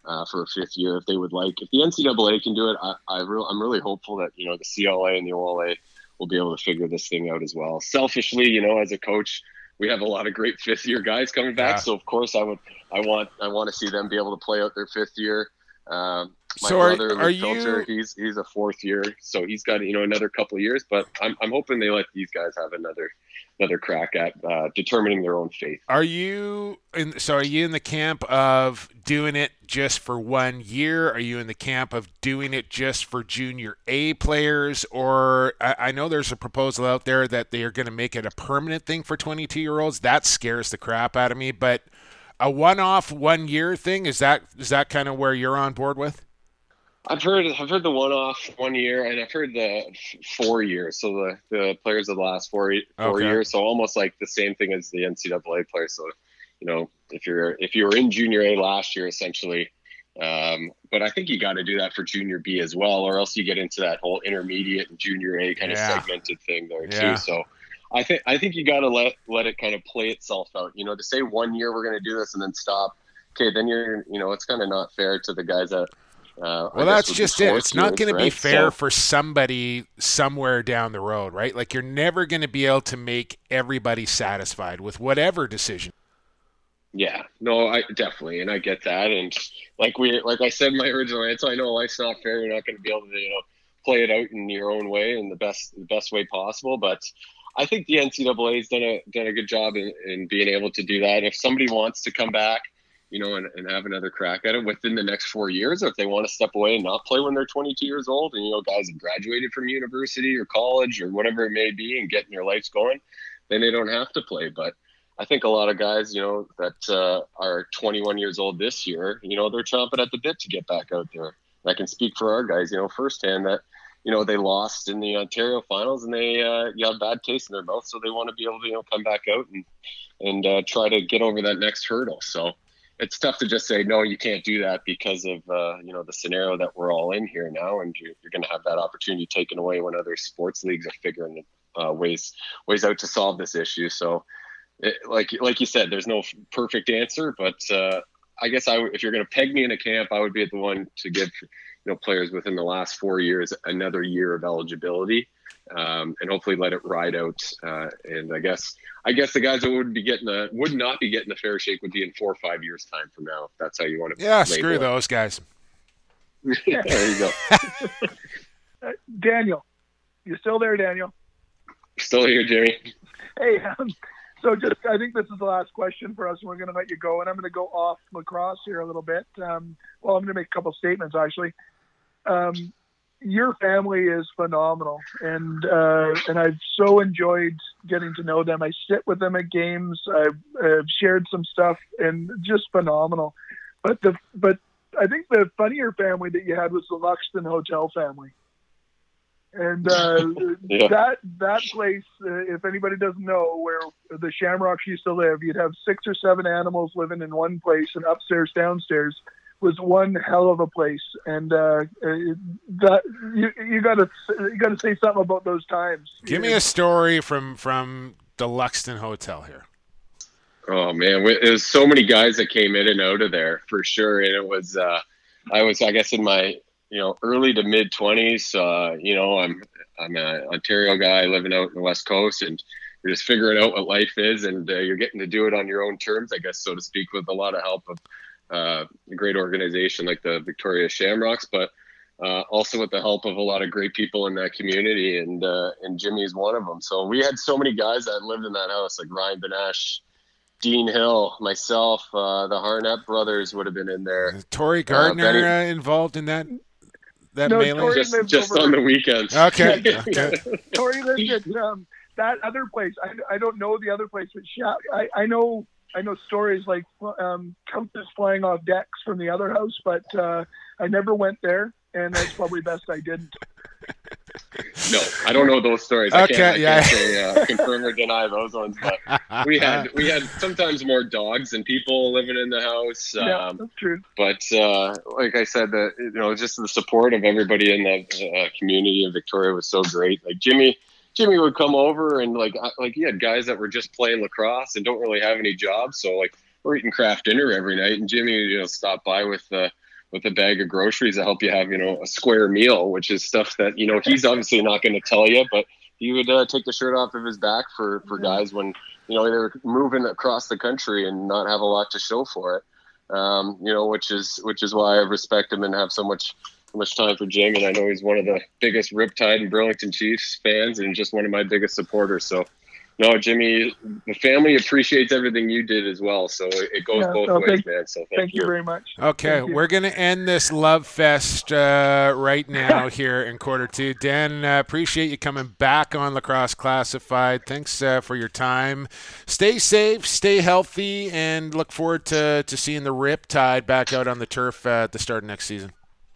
[SPEAKER 7] uh, for a fifth year if they would like, if the NCAA can do it, I, I re- I'm really hopeful that you know the CLA and the OLA will be able to figure this thing out as well. Selfishly, you know, as a coach, we have a lot of great fifth year guys coming back,
[SPEAKER 2] Yeah.
[SPEAKER 7] so of course I would I want I want to see them be able to play out their fifth year. Um, my
[SPEAKER 2] So are-
[SPEAKER 7] brother,
[SPEAKER 2] are
[SPEAKER 7] Luke Filter,
[SPEAKER 2] you-
[SPEAKER 7] he's he's a fourth year, so he's got you know another couple of years. But I'm I'm hoping they let these guys have another another crack at uh, determining their own fate.
[SPEAKER 2] Are you in? So are you in the camp of doing it just for one year? Are you in the camp of doing it just for junior A players? Or I, I know there's a proposal out there that they are going to make it a permanent thing for 22 year olds. That scares the crap out of me. But a one-off, one-year thing is that is that kind of where you're on board with?
[SPEAKER 7] I've heard I've heard the one off one year, and I've heard the f- four years. So the, the players of the last four four
[SPEAKER 2] Okay.
[SPEAKER 7] years. So almost like the same thing as the NCAA players. So you know if you're if you were in junior A last year, essentially. Um, but I think you got to do that for junior B as well, or else you get into that whole intermediate and junior A kind
[SPEAKER 2] Yeah.
[SPEAKER 7] of segmented thing there
[SPEAKER 2] Yeah.
[SPEAKER 7] too. So I think I think you got to let let it kind of play itself out. You know, to say one year we're going to do this and then stop. Okay, then you're you know it's kind of not fair to the guys that. Uh,
[SPEAKER 2] Well, that's just it. It's not
[SPEAKER 7] years,
[SPEAKER 2] going to be fair
[SPEAKER 7] So-
[SPEAKER 2] for somebody somewhere down the road, right? Like you're never going to be able to make everybody satisfied with whatever decision.
[SPEAKER 7] Yeah, no, I definitely, and I get that, and like we, like I said in my original answer, I know life's not fair. You're not going to be able to, you know, play it out in your own way in the best, the best way possible. But I think the NCAA has done a done a good job in, in being able to do that. If somebody wants to come back, you know, and, and have another crack at it within the next four years, or if they want to step away and not play when they're 22 years old, and you know, guys have graduated from university or college or whatever it may be, and getting their lives going, then they don't have to play. But I think a lot of guys, you know, that uh, are 21 years old this year, you know, they're chomping at the bit to get back out there. And I can speak for our guys, you know, firsthand that, you know, they lost in the Ontario finals and they uh, got bad taste in their mouth, so they want to be able to, you know, come back out and and uh, try to get over that next hurdle. So it's tough to just say no, you can't do that because of uh, you know the scenario that we're all in here now, and you're, you're going to have that opportunity taken away when other sports leagues are figuring uh, ways ways out to solve this issue. So it, like like you said, there's no perfect answer, but uh, I guess I if you're going to peg me in a camp, I would be the one to give you know players within the last four years another year of eligibility, um, and hopefully let it ride out. Uh, and I guess I guess the guys that would be getting the would not be getting the fair shake would be in four or five years time from now. If that's how you want to
[SPEAKER 2] Yeah,
[SPEAKER 7] label
[SPEAKER 2] screw
[SPEAKER 7] it.
[SPEAKER 2] those guys.
[SPEAKER 7] there you go.
[SPEAKER 3] Uh, Daniel, you still there, Daniel?
[SPEAKER 7] Still here, Jimmy.
[SPEAKER 3] Hey, um, so just I think this is the last question for us, and we're going to let you go. And I'm going to go off lacrosse here a little bit. Um, well, I'm going to make a couple statements actually. Um, your family is phenomenal, and uh, and I've so enjoyed getting to know them. I sit with them at games. I've, I've shared some stuff, and just phenomenal. But the but I think the funnier family that you had was the Luxton Hotel family. And uh,
[SPEAKER 7] Yeah.
[SPEAKER 3] that that place, uh, if anybody doesn't know, where the Shamrocks used to live, you'd have six or seven animals living in one place, and upstairs, downstairs was one hell of a place. And uh, uh, that you you got to you got to say something about those times.
[SPEAKER 2] Give me a story from from the Luxton Hotel here.
[SPEAKER 7] Oh man, it was so many guys that came in and out of there for sure, and it was uh, I was I guess in my you know early to mid twenties. Uh, you know, I'm I'm an Ontario guy living out in the West Coast, and you're just figuring out what life is, and uh, you're getting to do it on your own terms, I guess, so to speak, with a lot of help of uh, a great organization like the Victoria Shamrocks, but uh, also with the help of a lot of great people in that community, and uh, and Jimmy's one of them. So we had so many guys that lived in that house, like Ryan Benesh. Dean Hill, myself, uh, the Harnett brothers would have been in there.
[SPEAKER 2] Is Tori Gardner uh, involved in that that
[SPEAKER 3] No,
[SPEAKER 2] mailing?
[SPEAKER 3] Tori-
[SPEAKER 7] Just, just
[SPEAKER 3] over-
[SPEAKER 7] on the weekends.
[SPEAKER 2] Okay. okay.
[SPEAKER 3] Tori lived at um, that other place. I, I don't know the other place, but Sha- I, I know I know stories like um, couches flying off decks from the other house, but uh, I never went there, and that's probably best I didn't.
[SPEAKER 7] No, I don't know those stories. I
[SPEAKER 2] Okay,
[SPEAKER 7] can't, I
[SPEAKER 2] yeah.
[SPEAKER 7] can't say, uh, confirm or deny those ones. But we had we had sometimes more dogs than people living in the house.
[SPEAKER 3] yeah,
[SPEAKER 7] Um,
[SPEAKER 3] that's true.
[SPEAKER 7] but uh, like I said, the you know just the support of everybody in that uh, community in Victoria was so great. Like Jimmy, Jimmy would come over and like like he had guys that were just playing lacrosse and don't really have any jobs, so like we're eating craft dinner every night, and Jimmy you know stop by with uh, with a bag of groceries to help you have you know a square meal, which is stuff that you know he's obviously not going to tell you, but he would uh, take the shirt off of his back for for guys when you know they're moving across the country and not have a lot to show for it. Um, you know, which is which is why I respect him and have so much so much time for Jim. And I know he's one of the biggest Riptide and Burlington Chiefs fans, and just one of my biggest supporters. So no, Jimmy, the family appreciates everything you did as well. So it goes
[SPEAKER 3] Yeah,
[SPEAKER 7] both
[SPEAKER 3] no,
[SPEAKER 7] ways,
[SPEAKER 3] thank-
[SPEAKER 7] man. So thank,
[SPEAKER 3] Thank you very much.
[SPEAKER 2] Okay,
[SPEAKER 3] Thank
[SPEAKER 2] we're going to end this love fest uh, right now here in quarter two. Dan, uh, appreciate you coming back on Lacrosse Classified. Thanks uh, for your time. Stay safe, stay healthy, and look forward to, to seeing the Riptide back out on the turf uh, at the start of next season.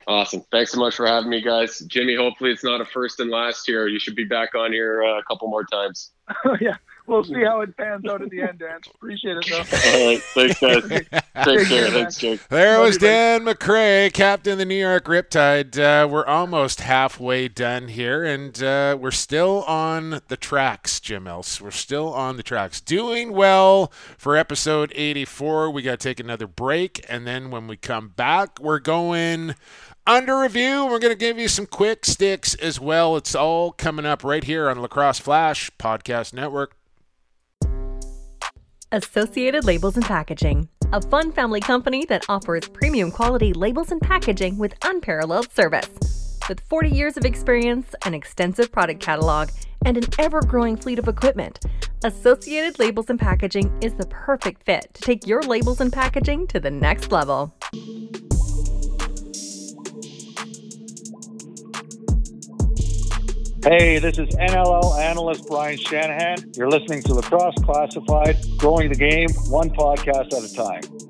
[SPEAKER 7] Awesome. Thanks so much for having me, guys. Jimmy, hopefully it's not a first and last here. You should be back on here uh, a couple more times.
[SPEAKER 3] yeah, we'll see how it pans out at the end, Dan. Appreciate it, though.
[SPEAKER 7] All right. Thanks, guys. Take
[SPEAKER 3] Take
[SPEAKER 7] care.
[SPEAKER 3] care,
[SPEAKER 7] Thanks, Jake.
[SPEAKER 2] There
[SPEAKER 3] Love
[SPEAKER 2] was
[SPEAKER 3] you, buddy.
[SPEAKER 2] Dan MacRae, captain of the New York Riptide. Uh, we're almost halfway done here, and uh, we're still on the tracks, Jim Else. We're still on the tracks. Doing well for episode 84. We got to take another break, and then when we come back, we're going under review. We're going to give you some quick sticks as well. It's all coming up right here on Lacrosse Flash Podcast Network.
[SPEAKER 8] Associated Labels and Packaging, a fun family company that offers premium quality labels and packaging with unparalleled service. With 40 years of experience, an extensive product catalog, and an ever growing fleet of equipment, Associated Labels and Packaging is the perfect fit to take your labels and packaging to the next level.
[SPEAKER 9] Hey, this is NLL analyst Brian Shanahan. You're listening to Lacrosse Classified, growing the game one podcast at a time.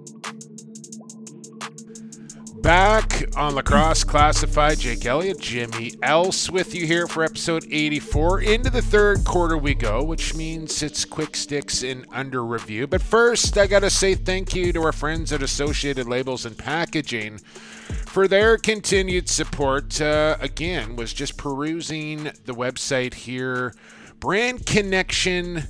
[SPEAKER 2] Back on Lacrosse Classified, Jake Elliott, Jimmy Else with you here for episode 84. Into the third quarter we go, which means it's quick sticks in under review. But first, I got to say thank you to our friends at Associated Labels and Packaging for their continued support. Uh, again, was just perusing the website here. Brand connection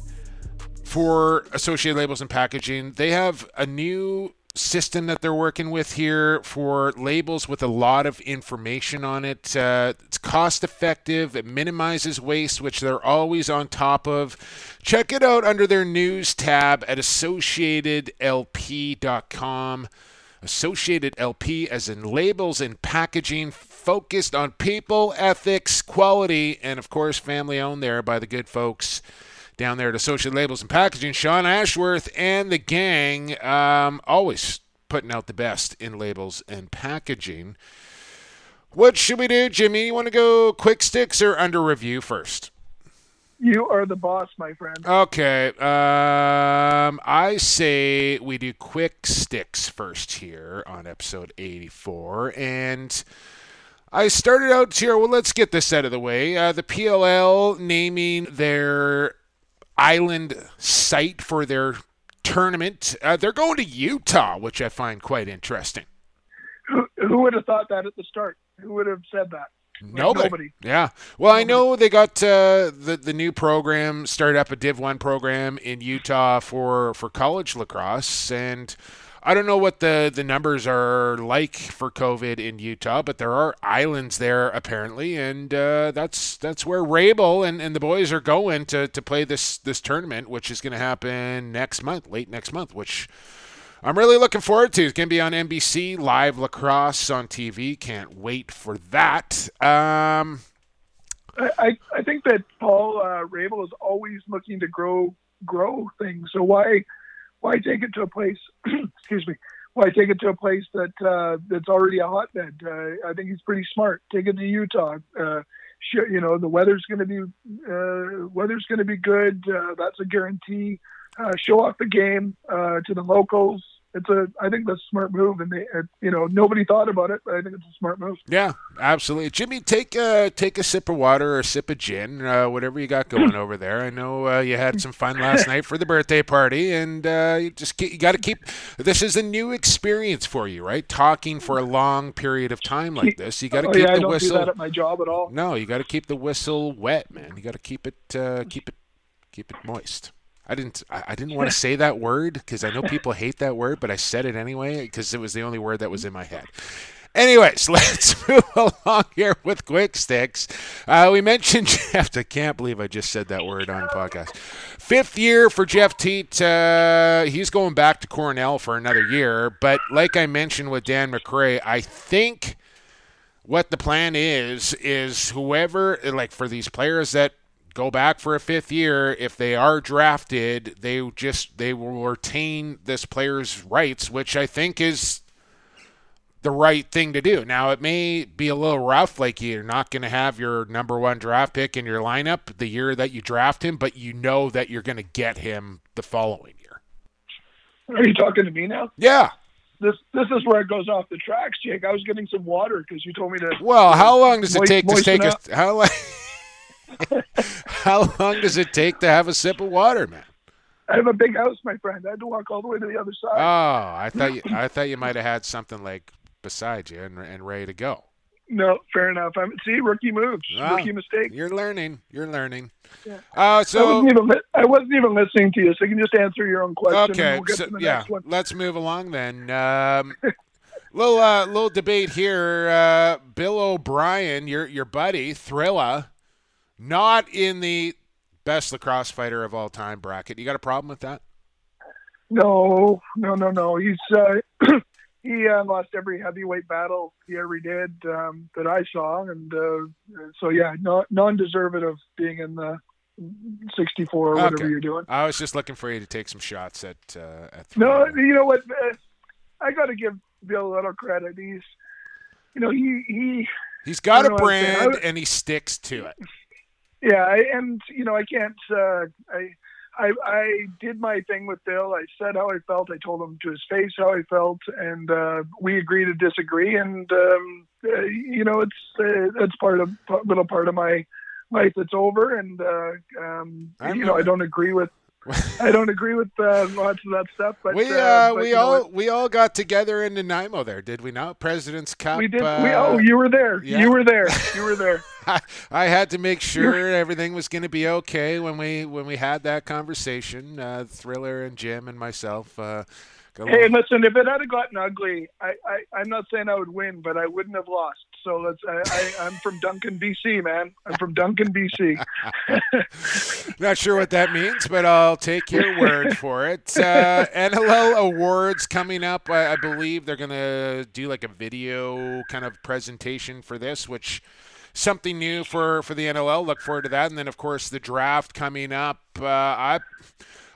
[SPEAKER 2] for Associated Labels and Packaging. They have a new system that they're working with here for labels with a lot of information on it. Uh, it's cost effective, it minimizes waste, which they're always on top of. Check it out under their news tab at associatedlp.com. Associated LP, as in labels and packaging, focused on people, ethics, quality, and of course, family owned there by the good folks down there at Associated Labels and Packaging. Sean Ashworth and the gang, um, always putting out the best in labels and packaging. What should we do, Jimmy? You want to go quick sticks or under review first?
[SPEAKER 3] You are the boss, my friend.
[SPEAKER 2] Okay. Um, I say we do quick sticks first here on episode 84. And I started out here. Well, let's get this out of the way. Uh, the PLL naming their island site for their tournament. Uh, they're going to Utah, which I find quite interesting.
[SPEAKER 3] Who, who would have thought that at the start? Who would have said that?
[SPEAKER 2] Nobody.
[SPEAKER 3] nobody.
[SPEAKER 2] Yeah. Well, I know they got uh, the the new program started up a Div One program in Utah for for college lacrosse, and I don't know what the the numbers are like for COVID in Utah, but there are islands there apparently, and uh, that's that's where Rabil and, and the boys are going to to play this this tournament, which is going to happen next month, late next month, which. I'm really looking forward to. It's going to be on NBC, live lacrosse on TV. Can't wait for that. Um,
[SPEAKER 3] I, I, think that Paul uh, Rabil is always looking to grow grow things. So why why take it to a place? excuse me. Why take it to a place that uh, that's already a hotbed? Uh, I think he's pretty smart. Take it to Utah. Uh, sure, you know the weather's going to be uh, weather's going to be good. Uh, that's a guarantee. Uh, show off the game uh, to the locals. It's a I think that's a smart move, and they, it, you know nobody thought about it, but I think it's a smart move.
[SPEAKER 2] Yeah, absolutely. Jimmy, take a take a sip of water or a sip of gin, uh, whatever you got going over there. I know uh, you had some fun last night for the birthday party, and uh, you just keep, you got to keep. This is a new experience for you, right? Talking for a long period of time like this, you got to
[SPEAKER 3] oh,
[SPEAKER 2] keep
[SPEAKER 3] yeah, I
[SPEAKER 2] the
[SPEAKER 3] don't
[SPEAKER 2] whistle.
[SPEAKER 3] do that at my job at all.
[SPEAKER 2] No, you got to keep the whistle wet, man. You got to keep it uh, keep it keep it moist. I didn't I, didn't want to say that word because I know people hate that word, but I said it anyway because it was the only word that was in my head. Anyways, let's move along here with quick sticks. Uh, we mentioned Jeff. I can't believe I just said that word on podcast. Fifth year for Jeff Teat. Uh, he's going back to Cornell for another year. But like I mentioned with Dan MacRae, I think what the plan is is whoever like for these players that go back for a fifth year if they are drafted they just they will retain this player's rights which i think is the right thing to do now it may be a little rough like you're not going to have your number one draft pick in your lineup the year that you draft him but you know that you're going to get him the following year
[SPEAKER 3] Are you talking to me now?
[SPEAKER 2] yeah
[SPEAKER 3] This this is where it goes off the tracks, Jake. I was getting some water because you told me to.
[SPEAKER 2] well how long does it
[SPEAKER 3] Moist-
[SPEAKER 2] take to take a how long how long does it take to have a sip of water man
[SPEAKER 3] I have a big house, my friend. I had to walk all the way to the other side.
[SPEAKER 2] Oh, I thought you, I thought you might have had something like beside you and, and ready to go.
[SPEAKER 3] no, fair enough. I'm see rookie moves,
[SPEAKER 2] Wow.
[SPEAKER 3] rookie mistake.
[SPEAKER 2] You're learning. You're learning.
[SPEAKER 3] Yeah.
[SPEAKER 2] Uh,
[SPEAKER 3] I
[SPEAKER 2] so
[SPEAKER 3] wasn't even I wasn't even listening to you, so you can just answer your own question.
[SPEAKER 2] okay,
[SPEAKER 3] and we'll get
[SPEAKER 2] so,
[SPEAKER 3] to the
[SPEAKER 2] yeah,
[SPEAKER 3] next one.
[SPEAKER 2] let's move along then. Um, little uh, little debate here. Uh, Bill O'Brien, your your buddy Thrilla, not in the best lacrosse fighter of all time bracket. You got a problem with that?
[SPEAKER 3] No, no, no, no. He's uh, he uh, lost every heavyweight battle he ever did um, that I saw, and uh, so yeah, no, non-deserved of being in the 64 or whatever
[SPEAKER 2] Okay.
[SPEAKER 3] you're doing.
[SPEAKER 2] I was just looking for you to take some shots at uh, at
[SPEAKER 3] No, you know what? uh, I got to give Bill a little credit. He's, you know, he he.
[SPEAKER 2] He's got a
[SPEAKER 3] don't know what I'm saying. I
[SPEAKER 2] brand and he sticks to it.
[SPEAKER 3] Yeah, I, and you know, I can't. Uh, I, I, I did my thing with Bill. I said how I felt. I told him to his face how I felt, and uh, we agree to disagree. And um, uh, you know, it's uh, that's part of little part of my life that's over. And uh, um, you know, I don't agree with. I don't agree with uh, lots of that stuff. But
[SPEAKER 2] we
[SPEAKER 3] uh,
[SPEAKER 2] uh,
[SPEAKER 3] but
[SPEAKER 2] we all
[SPEAKER 3] what?
[SPEAKER 2] we all got together in Nanaimo there, did we not? President's Cup.
[SPEAKER 3] we did.
[SPEAKER 2] uh,
[SPEAKER 3] we oh, you were there.
[SPEAKER 2] yeah.
[SPEAKER 3] You were there. You were there.
[SPEAKER 2] I, I had to make sure everything was going to be okay when we when we had that conversation. Uh, Thriller and Jim and myself. Uh,
[SPEAKER 3] Hey, listen, if it had gotten ugly, I, I, I'm not saying I would win, but I wouldn't have lost. So let's, I, I, I'm from Duncan, BC, man. I'm from Duncan, BC.
[SPEAKER 2] Not sure what that means, but I'll take your word for it. Uh, NLL awards coming up. I, I believe they're going to do like a video kind of presentation for this, which something new for for the NLL. Look forward to that. And then of course the draft coming up. Uh, I.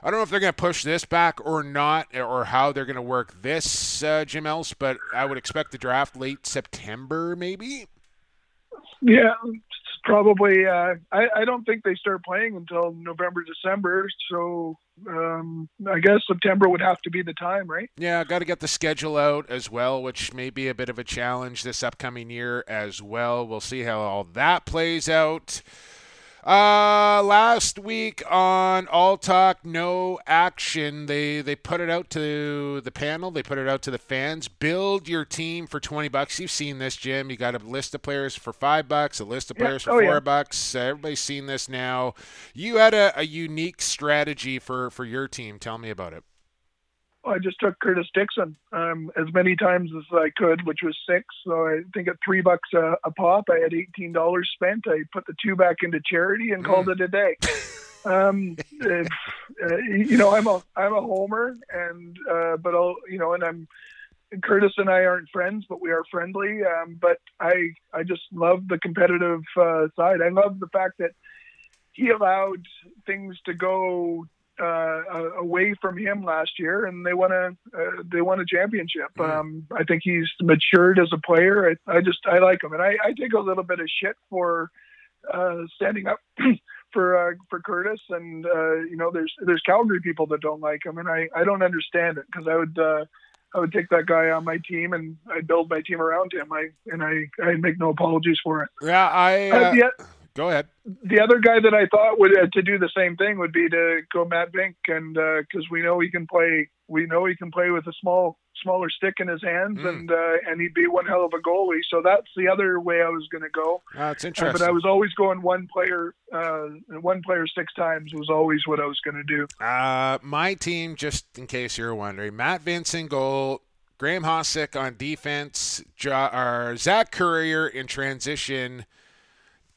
[SPEAKER 2] I don't know if they're going to push this back or not, or how they're going to work this, uh, Jim Else, but I would expect the draft late September, maybe.
[SPEAKER 3] Yeah, probably. Uh, I, I don't think they start playing until November, December. So um, I guess September would have to be the time, right?
[SPEAKER 2] Yeah, got to get the schedule out as well, which may be a bit of a challenge this upcoming year as well. We'll see how all that plays out. Uh, last week on All Talk No Action, they they put it out to the panel. They put it out to the fans. Build your team for twenty bucks. You've seen this, Jim. You got a list of players for five bucks, a list of
[SPEAKER 3] Yeah.
[SPEAKER 2] players for
[SPEAKER 3] Oh,
[SPEAKER 2] four
[SPEAKER 3] yeah.
[SPEAKER 2] bucks. Everybody's seen this now. You had a, a unique strategy for for your team. Tell me about it.
[SPEAKER 3] I just took Curtis Dickson um, as many times as I could, which was six. So I think at three bucks a, a pop, I had eighteen dollars spent. I put the two back into charity and called it a day. Um, uh, uh, you know, I'm a I'm a homer, and uh, but I'll you know, and I'm Curtis and I aren't friends, but we are friendly. Um, but I I just love the competitive uh, side. I love the fact that he allowed things to go uh, away from him last year, and they won a uh, they won a championship. Um, I think he's matured as a player. I, I just I like him, and I, I take a little bit of shit for uh, standing up for uh, for Curtis. And uh, you know, there's there's Calgary people that don't like him, and I, I don't understand it because I would. Uh, I would take that guy on my team and I'd build my team around him. I and I I make no apologies for it.
[SPEAKER 2] Yeah, I.
[SPEAKER 3] Uh,
[SPEAKER 2] Uh, go ahead.
[SPEAKER 3] the other guy that I thought would uh, to do the same thing would be to go Matt Vinc, and because we know he can play, we know he can play with a small smaller stick in his hands,
[SPEAKER 2] Mm.
[SPEAKER 3] and uh, and he'd be one hell of a goalie. So that's the other way I was going to go.
[SPEAKER 2] That's
[SPEAKER 3] Uh,
[SPEAKER 2] interesting.
[SPEAKER 3] but I was always going one player, uh, one player six times was always what I was going to do.
[SPEAKER 2] Uh, my team, just in case you're wondering, Matt Vinc in goal, Graeme Hossack on defense, or Zach Currier in transition,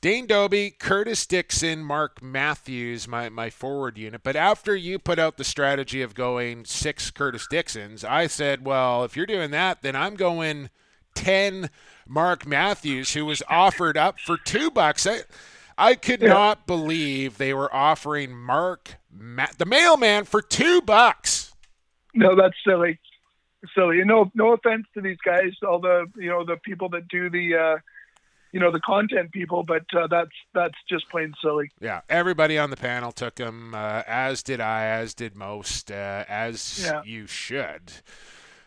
[SPEAKER 2] Dane Dobbie, Curtis Dickson, Mark Matthews, my, my forward unit. But after you put out the strategy of going six Curtis Dicksons, I said, well, if you're doing that, then I'm going 10 Mark Matthews, who was offered up for two bucks. I, I could
[SPEAKER 3] Yeah.
[SPEAKER 2] not believe they were offering Mark, Ma- the mailman, for two bucks.
[SPEAKER 3] No, that's silly, silly. And no, no offense to these guys, all the you know the people that do the, uh, you know, the content people, but uh, that's that's just plain silly.
[SPEAKER 2] Yeah, everybody on the panel took him, uh, as did I, as did most, uh, as
[SPEAKER 3] Yeah.
[SPEAKER 2] you should,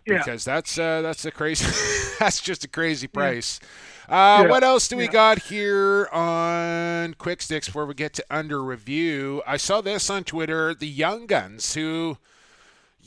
[SPEAKER 3] Yeah.
[SPEAKER 2] because that's uh, that's a crazy, that's just a crazy price. Uh,
[SPEAKER 3] Yeah.
[SPEAKER 2] What else do we
[SPEAKER 3] Yeah.
[SPEAKER 2] got here on Quick Sticks before we get to under review? I saw this on Twitter. The Young Guns who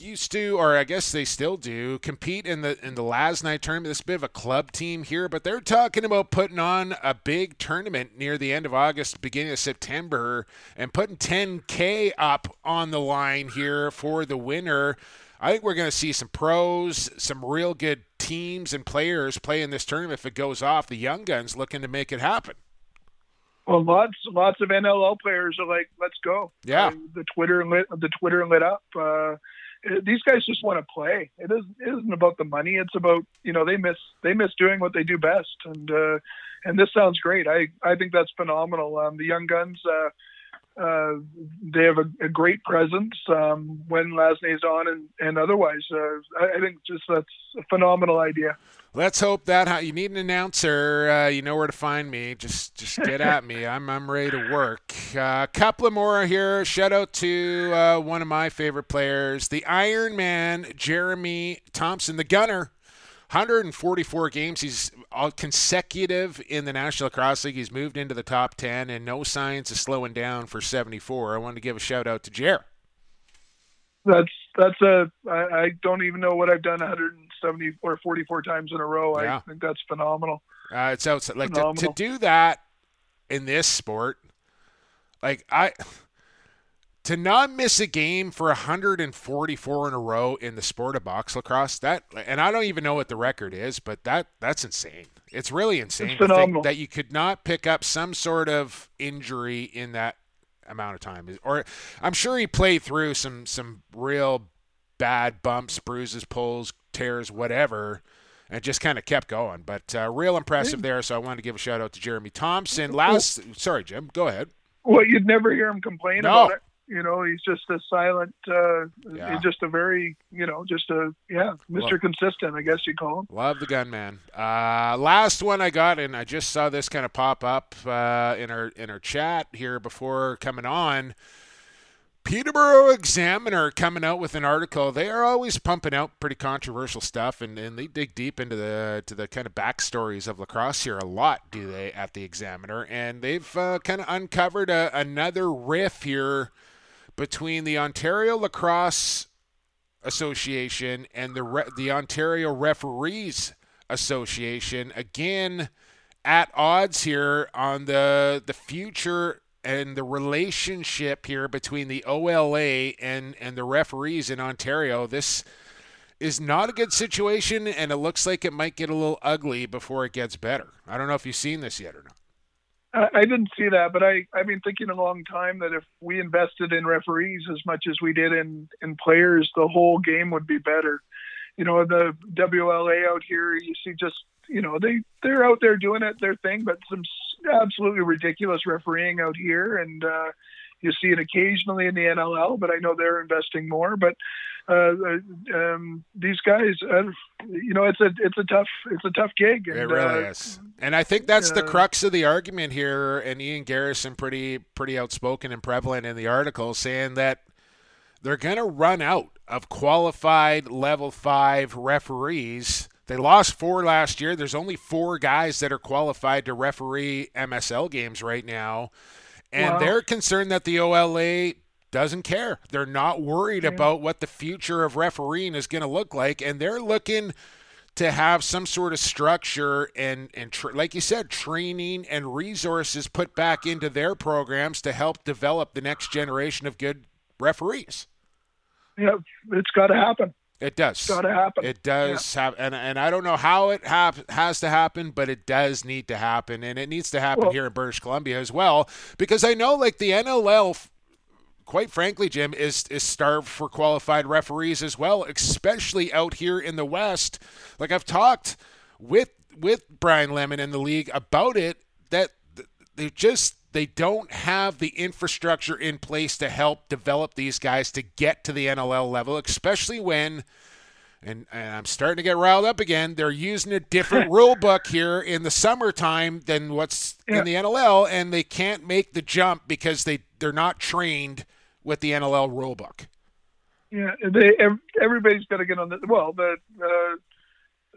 [SPEAKER 2] used to, or I guess they still do, compete in the in the last night tournament. This is a bit of a club team here, but they're talking about putting on a big tournament near the end of August, beginning of September, and putting 10k up on the line here for the winner. I think we're going to see some pros, some real good teams and players play in this tournament if it goes off. The young guns looking to make it happen.
[SPEAKER 3] Well, lots lots of NLL players are like, let's go.
[SPEAKER 2] Yeah.
[SPEAKER 3] The Twitter lit the Twitter lit up. Uh, these guys just want to play. It isn't, it isn't about the money. It's about you know they miss they miss doing what they do best. And uh, and this sounds great. I I think that's phenomenal. Um, the young guns. Uh, uh, they have a, a great presence um, when Lasney's on and, and otherwise. Uh, I, I think just that's a phenomenal idea.
[SPEAKER 2] Let's hope that you need an announcer. Uh, you know where to find me. Just just get at me. I'm I'm ready to work. A uh, couple of more here. Shout out to uh, one of my favorite players, the Iron Man, Jeremy Thompson, the Gunner. 144 games. He's all consecutive in the National Lacrosse League. He's moved into the top 10 and no signs of slowing down for 74. I wanted to give a shout out to Jer.
[SPEAKER 3] That's that's a I, I don't even know what I've done 170 or 44 times in a row.
[SPEAKER 2] Yeah.
[SPEAKER 3] I think that's phenomenal.
[SPEAKER 2] Uh, it's outside. Like to, to do that in this sport, like I to not miss a game for 144 in a row in the sport of box lacrosse. That and I don't even know what the record is, but that that's insane. It's really insane
[SPEAKER 3] It's phenomenal.
[SPEAKER 2] that you could not pick up some sort of injury in that amount of time. Or I'm sure he played through some some real bad bumps, bruises, pulls, tears, whatever, and just kind of kept going. But uh, real impressive there. So I wanted to give a shout out to Jeremy Thompson. Last, sorry, Jim, go ahead.
[SPEAKER 3] Well, you'd never hear him complain
[SPEAKER 2] No.
[SPEAKER 3] about it. You know, he's just a silent, uh,
[SPEAKER 2] Yeah.
[SPEAKER 3] he's just a very, you know, just a yeah, Mr. Consistent, I guess you call him.
[SPEAKER 2] Love the gunman. Uh, last one I got, and I just saw this kind of pop up uh, in our in our chat here before coming on. Peterborough Examiner coming out with an article. They are always pumping out pretty controversial stuff, and, and they dig deep into the to the kind of backstories of lacrosse here a lot. Do they at the Examiner? And they've uh, kind of uncovered a, another riff here between the Ontario Lacrosse Association and the re- the Ontario Referees Association again at odds here on the the future and the relationship here between the OLA and and the referees in Ontario. This is not a good situation, and it looks like it might get a little ugly before it gets better. I don't know if you've seen this yet or not.
[SPEAKER 3] I, didn't see that, but I, I've been thinking a long time that if we invested in referees as much as we did in, in players, the whole game would be better. You know, the WLA out here, you see just, you know, they, they're out there doing it, their thing, but some absolutely ridiculous refereeing out here. And, uh, you see it occasionally in the NLL, but I know they're investing more. But uh, um, these guys, uh, you know, it's a it's a tough it's a tough gig. And,
[SPEAKER 2] It really
[SPEAKER 3] uh,
[SPEAKER 2] is. And I think that's the
[SPEAKER 3] uh,
[SPEAKER 2] crux of the argument here. And Ian Garrison, pretty pretty outspoken and prevalent in the article, saying that they're going to run out of qualified level five referees. They lost four last year. There's only four guys that are qualified to referee MSL games right now. And
[SPEAKER 3] Wow.
[SPEAKER 2] they're concerned that the OLA doesn't care. They're not worried about what the future of refereeing is going to look like. And they're looking to have some sort of structure and and tr- like you said training and resources put back into their programs to help develop the next generation of good referees
[SPEAKER 3] Yeah, it's got to happen.
[SPEAKER 2] It does.
[SPEAKER 3] It's got to happen.
[SPEAKER 2] it does have and, and i don't know how it hap- has to happen but it does need to happen and it needs to happen
[SPEAKER 3] Well-
[SPEAKER 2] here in british columbia as well because i know like the nll quite frankly jim is is starved for qualified referees as well especially out here in the west. Like i've talked with with brian lemon in the league about it that they just they don't have the infrastructure in place to help develop these guys to get to the NLL level, especially when and, and I'm starting to get riled up again. They're using a different rule book here in the summertime than what's
[SPEAKER 3] Yeah.
[SPEAKER 2] in the NLL, and they can't make the jump because they they're not trained with the NLL rule book.
[SPEAKER 3] Yeah, they everybody's got to get on the well the uh,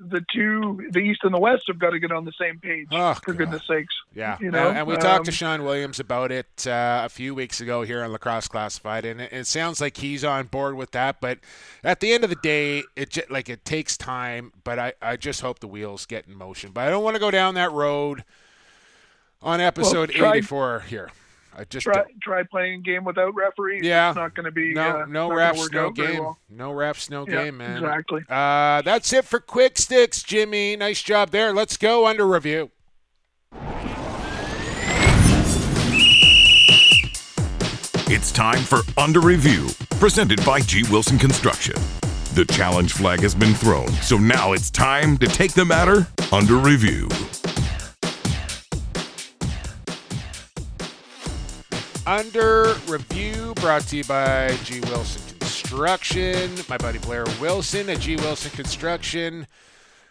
[SPEAKER 3] the two the east and the west have got to get on the same page
[SPEAKER 2] Oh,
[SPEAKER 3] for
[SPEAKER 2] God.
[SPEAKER 3] goodness sakes.
[SPEAKER 2] Yeah,
[SPEAKER 3] You know,
[SPEAKER 2] and, we talked to
[SPEAKER 3] um,
[SPEAKER 2] Sean Williams about it uh, a few weeks ago here on Lacrosse Classified, and it, it sounds like he's on board with that. But at the end of the day, it j- like it takes time. But I, I just hope the wheels get in motion. But I don't want to go down that road on episode
[SPEAKER 3] try-
[SPEAKER 2] 84 here. I just
[SPEAKER 3] Try try playing a game without referees.
[SPEAKER 2] Yeah.
[SPEAKER 3] it's not going to be
[SPEAKER 2] no
[SPEAKER 3] uh,
[SPEAKER 2] no refs, no game.
[SPEAKER 3] well.
[SPEAKER 2] No refs, no
[SPEAKER 3] Yeah,
[SPEAKER 2] game, man.
[SPEAKER 3] exactly.
[SPEAKER 2] Uh, that's it for quick sticks, Jimmy. Nice job there. Let's go under review.
[SPEAKER 10] It's time for Under Review, presented by G. Wilson Construction. The challenge flag has been thrown, so now it's time to take the matter under review.
[SPEAKER 2] Under review, brought to you by G. Wilson Construction. My buddy Blair Wilson at G. Wilson Construction.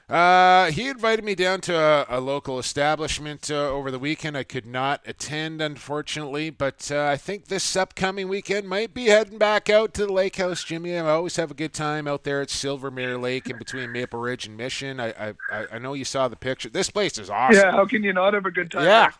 [SPEAKER 2] Uh, he invited me down to a, a local establishment uh, over the weekend. I could not attend, unfortunately, but uh, I think this upcoming weekend might be heading back out to the lake house, Jimmy. I always have a good time out there at Silvermere Lake in between Maple Ridge and Mission. I I, I- I know you saw the picture. This place is awesome.
[SPEAKER 3] Yeah, how can you not have a good time?
[SPEAKER 2] Yeah.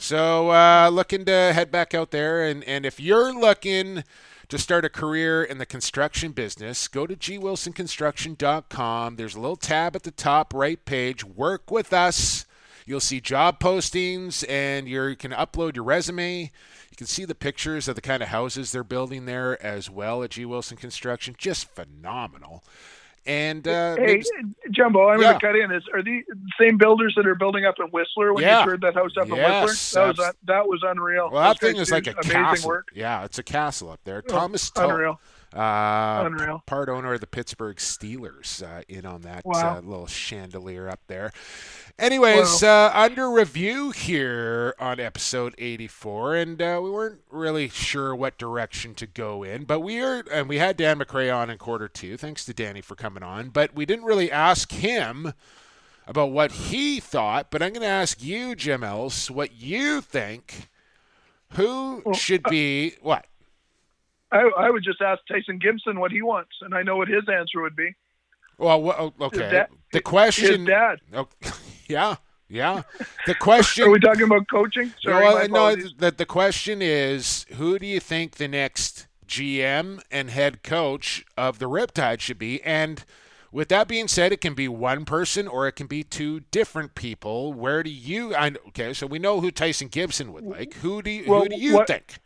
[SPEAKER 2] So uh, looking to head back out there, and and if you're looking to start a career in the construction business, go to gwilsonconstruction.com. There's a little tab at the top right page. Work with us. You'll see job postings, and you can upload your resume. You can see the pictures of the kind of houses they're building there as well at G. Wilson Construction. Just phenomenal. And uh,
[SPEAKER 3] Hey, Jumbo, I'm
[SPEAKER 2] Yeah.
[SPEAKER 3] going to cut in. Is are the same builders that are building up in Whistler when
[SPEAKER 2] Yeah.
[SPEAKER 3] you toured that house up in Whistler? That was that was unreal.
[SPEAKER 2] Well, that
[SPEAKER 3] Those
[SPEAKER 2] thing is like a
[SPEAKER 3] amazing
[SPEAKER 2] castle.
[SPEAKER 3] work.
[SPEAKER 2] Yeah, it's a castle up there.
[SPEAKER 3] Oh,
[SPEAKER 2] Thomas Tull,
[SPEAKER 3] unreal.
[SPEAKER 2] Uh,
[SPEAKER 3] Unreal.
[SPEAKER 2] Part owner of the Pittsburgh Steelers, uh, in on that
[SPEAKER 3] Wow.
[SPEAKER 2] uh, little chandelier up there. Anyways, uh, under review here on episode 84, and uh, we weren't really sure what direction to go in, but we are, and we had Dan MacRae on in quarter two. Thanks to Danny for coming on, but we didn't really ask him about what he thought. But I'm going to ask you, Jim Else, what you think. Who should be what?
[SPEAKER 3] I, I would just ask Tyson Gibson what he wants, and I know what his answer would be.
[SPEAKER 2] Well, okay.
[SPEAKER 3] dad-
[SPEAKER 2] the question.
[SPEAKER 3] His dad.
[SPEAKER 2] Oh, yeah, yeah. The question.
[SPEAKER 3] Are we talking about coaching? Sorry,
[SPEAKER 2] no, uh, no. The, the question is, who do you think the next GM and head coach of the Riptide should be? And with that being said, it can be one person or it can be two different people. Where do you? I, okay, so we know who Tyson Gibson would like. Who do you?
[SPEAKER 3] Well,
[SPEAKER 2] who do you
[SPEAKER 3] what-
[SPEAKER 2] think?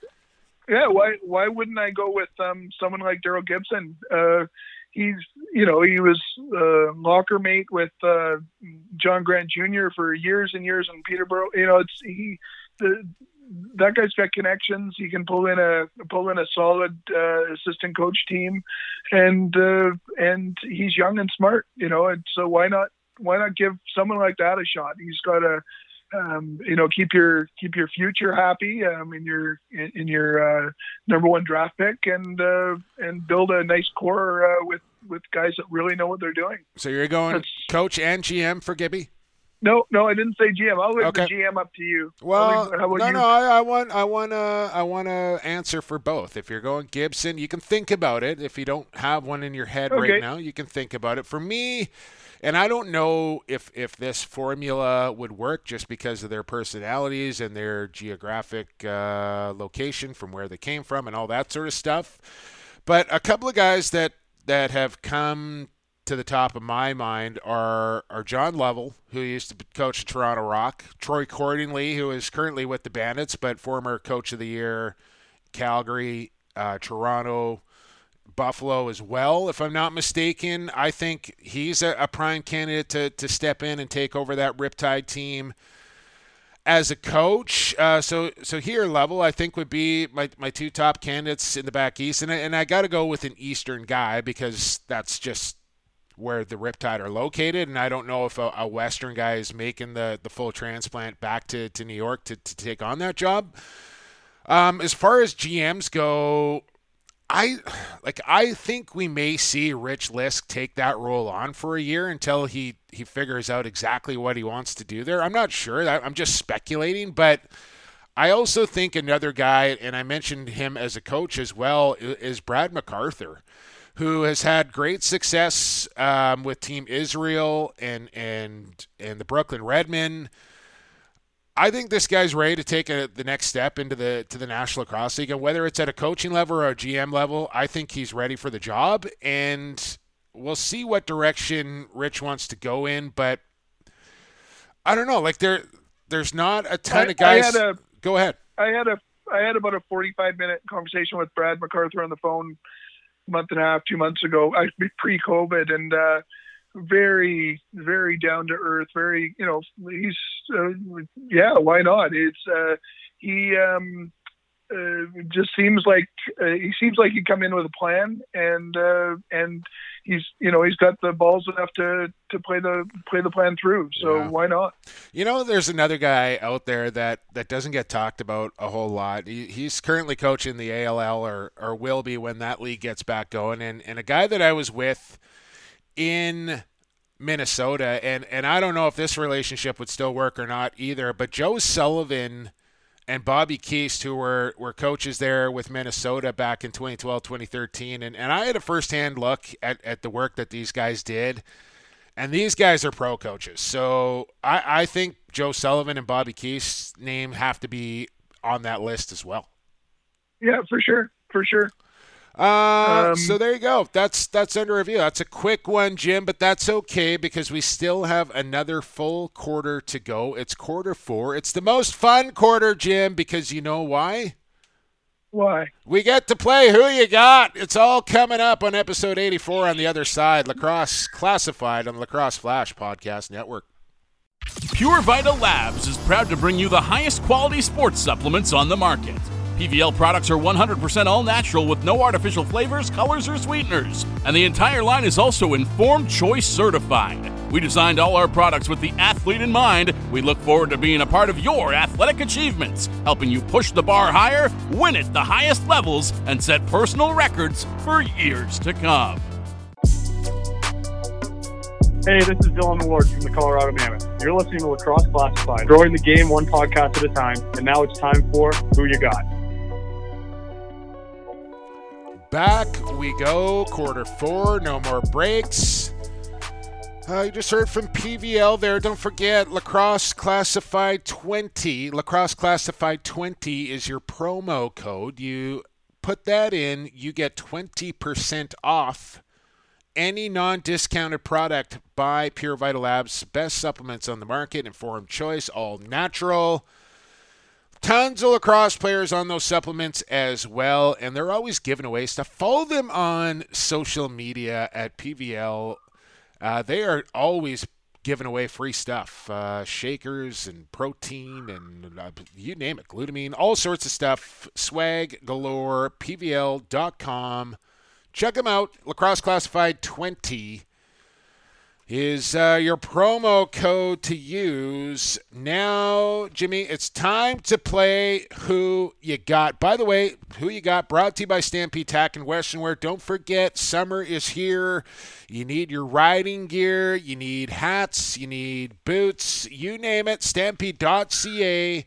[SPEAKER 3] Yeah, why why wouldn't I go with um, someone like Daryl Gibson? Uh, he's you know he was uh, locker mate with uh, John Grant Jr. for years and years in Peterborough. You know, it's he the, that guy's got connections. He can pull in a pull in a solid uh, assistant coach team, and uh, and he's young and smart. You know, and so why not why not give someone like that a shot? He's got a um, you know, keep your keep your future happy um, in your in, in your uh, number one draft pick, and uh, and build a nice core uh, with with guys that really know what they're doing.
[SPEAKER 2] So you're going
[SPEAKER 3] That's-
[SPEAKER 2] coach and GM for Gibby?
[SPEAKER 3] No, no, I didn't say GM. I'll leave
[SPEAKER 2] Okay.
[SPEAKER 3] the GM up to you.
[SPEAKER 2] Well,
[SPEAKER 3] leave-
[SPEAKER 2] no,
[SPEAKER 3] you?
[SPEAKER 2] no. I, I want, I want to, I want to answer for both. If you're going Gibson, you can think about it. If you don't have one in your head
[SPEAKER 3] Okay.
[SPEAKER 2] right now, you can think about it. For me, and I don't know if if this formula would work just because of their personalities and their geographic uh, location from where they came from and all that sort of stuff. But a couple of guys that that have come to the top of my mind are are John Lovell, who used to coach Toronto Rock, Troy Cordingley, who is currently with the Bandits, but former coach of the year, Calgary, uh, Toronto, Buffalo as well, if I'm not mistaken. I think he's a, a prime candidate to, to step in and take over that Riptide team as a coach. Uh, so so here level I think would be my, my two top candidates in the back east, and I, and I got to go with an Eastern guy because that's just where the Riptide are located, and I don't know if a, a Western guy is making the, the full transplant back to, to New York to, to take on that job. Um, as far as GMs go, I like I think we may see Rich Lisk take that role on for a year until he he figures out exactly what he wants to do there. I'm not sure. I'm just speculating, but I also think another guy, and I mentioned him as a coach as well, is Brad MacArthur, who has had great success um, with Team Israel and and and the Brooklin Redmen. I think this guy's ready to take a, the next step into the to the National Lacrosse League, and whether it's at a coaching level or a GM level, I think he's ready for the job. And we'll see what direction Rich wants to go in. But I don't know. Like there, there's not a ton
[SPEAKER 3] I-
[SPEAKER 2] of guys.
[SPEAKER 3] A,
[SPEAKER 2] go ahead.
[SPEAKER 3] I had a I had about a 45 minute conversation with Brad MacArthur on the phone month and a half, two months ago, pre-COVID, and uh, very, very down to earth. Very, you know, he's uh, yeah, why not? It's uh, he um, uh, just seems like uh, he seems like he come in with a plan, and uh, and he's you know he's got the balls enough to to play the play the plan through. So
[SPEAKER 2] Yeah.
[SPEAKER 3] why not?
[SPEAKER 2] You know, there's another guy out there that, that doesn't get talked about a whole lot. He, he's currently coaching the ALL or, or will be when that league gets back going. And, and a guy that I was with in Minnesota, and, and I don't know if this relationship would still work or not either, but Joe Sullivan and Bobby Keast, who were, were coaches there with Minnesota back in 2012, 2013. And, and I had a firsthand look at, at the work that these guys did. And these guys are pro coaches. So I, I think Joe Sullivan and Bobby Keith's name have to be on that list as well.
[SPEAKER 3] Yeah, for sure, for sure.
[SPEAKER 2] Uh,
[SPEAKER 3] Um,
[SPEAKER 2] so there you go. That's that's under review. That's a quick one, Jim, but that's okay because we still have another full quarter to go. It's quarter four. It's the most fun quarter, Jim, because you know why?
[SPEAKER 3] Why?
[SPEAKER 2] We get to play Who You Got. It's all coming up on episode 84 on the other side. Lacrosse Classified on the Lacrosse Flash Podcast Network.
[SPEAKER 11] Pure Vital Labs is proud to bring you the highest quality sports supplements on the market. PVL products are 100% all natural with no artificial flavors, colors, or sweeteners. And the entire line is also Informed Choice certified. We designed all our products with the athlete in mind. We look forward to being a part of your athletic achievements, helping you push the bar higher, win at the highest levels, and set personal records for years to come.
[SPEAKER 9] Hey, this is Dillon Ward from the Colorado Mammoth. You're listening to Lacrosse Classified, growing the game one podcast at a time. And now it's time for Who You Got.
[SPEAKER 2] Back we go, quarter four, no more breaks. Uh, you just heard from PVL there. Don't forget, Lacrosse Classified 20. Lacrosse Classified 20 is your promo code. You put that in, you get 20% off any non discounted product by Pure Vital Labs. Best supplements on the market, informed choice, all natural. Tons of lacrosse players on those supplements as well, and they're always giving away stuff. Follow them on social media at PVL. Uh, they are always giving away free stuff uh, shakers and protein and uh, you name it, glutamine, all sorts of stuff. Swag galore, PVL.com. Check them out. Lacrosse Classified 20. Is uh, your promo code to use. Now, Jimmy, it's time to play Who You Got. By the way, Who You Got brought to you by Stampede Tack and Western Wear. Don't forget, summer is here. You need your riding gear, you need hats, you need boots, you name it. Stampede.ca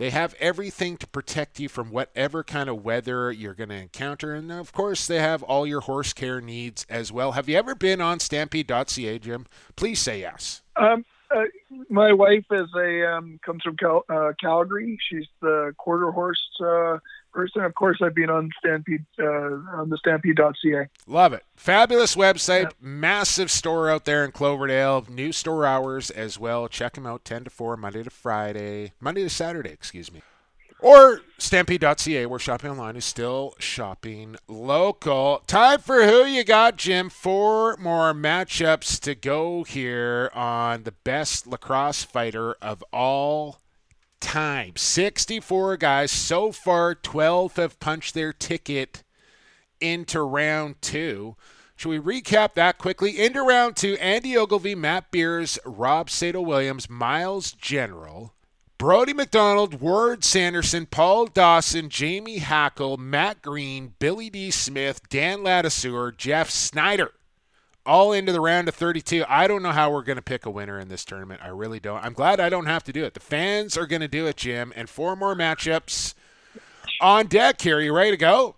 [SPEAKER 2] they have everything to protect you from whatever kind of weather you're going to encounter. And of course, they have all your horse care needs as well. Have you ever been on stampede.ca, Jim? Please say yes.
[SPEAKER 3] Um, uh, my wife is a um, comes from Cal- uh, Calgary. She's the quarter horse uh, person. Of course, I've been on Stampede uh, on the Stampede.ca.
[SPEAKER 2] Love it. Fabulous website. Yeah. Massive store out there in Cloverdale. New store hours as well. Check them out 10 to 4, Monday to Friday, Monday to Saturday, excuse me. Or stampede.ca, where shopping online is still shopping local. Time for who you got, Jim. Four more matchups to go here on the best lacrosse fighter of all time. 64 guys. So far, 12 have punched their ticket into round two. Should we recap that quickly? Into round two, Andy Ogilvy, Matt Beers, Rob Sato Williams, Miles General. Brody McDonald, Ward Sanderson, Paul Dawson, Jamie Hackle, Matt Green, Billy Dee Smith, Dan Ladouceur, Jeff Snyder. All into the round of 32. I don't know how we're going to pick a winner in this tournament. I really don't. I'm glad I don't have to do it. The fans are going to do it, Jim. And four more matchups on deck here. You ready to go?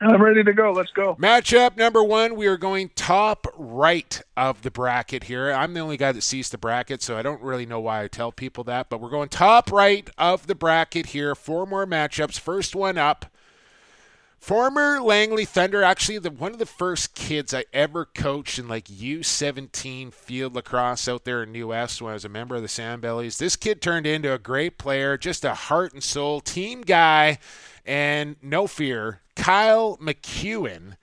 [SPEAKER 3] I'm ready to go. Let's go.
[SPEAKER 2] Matchup number one. We are going top right of the bracket here. I'm the only guy that sees the bracket, so I don't really know why I tell people that, but we're going top right of the bracket here. Four more matchups. First one up. Former Langley Thunder, actually the one of the first kids I ever coached in like U17 field lacrosse out there in New West when I was a member of the Salmonbellies. This kid turned into a great player, just a heart and soul team guy, and no fear, Kyle McEwen,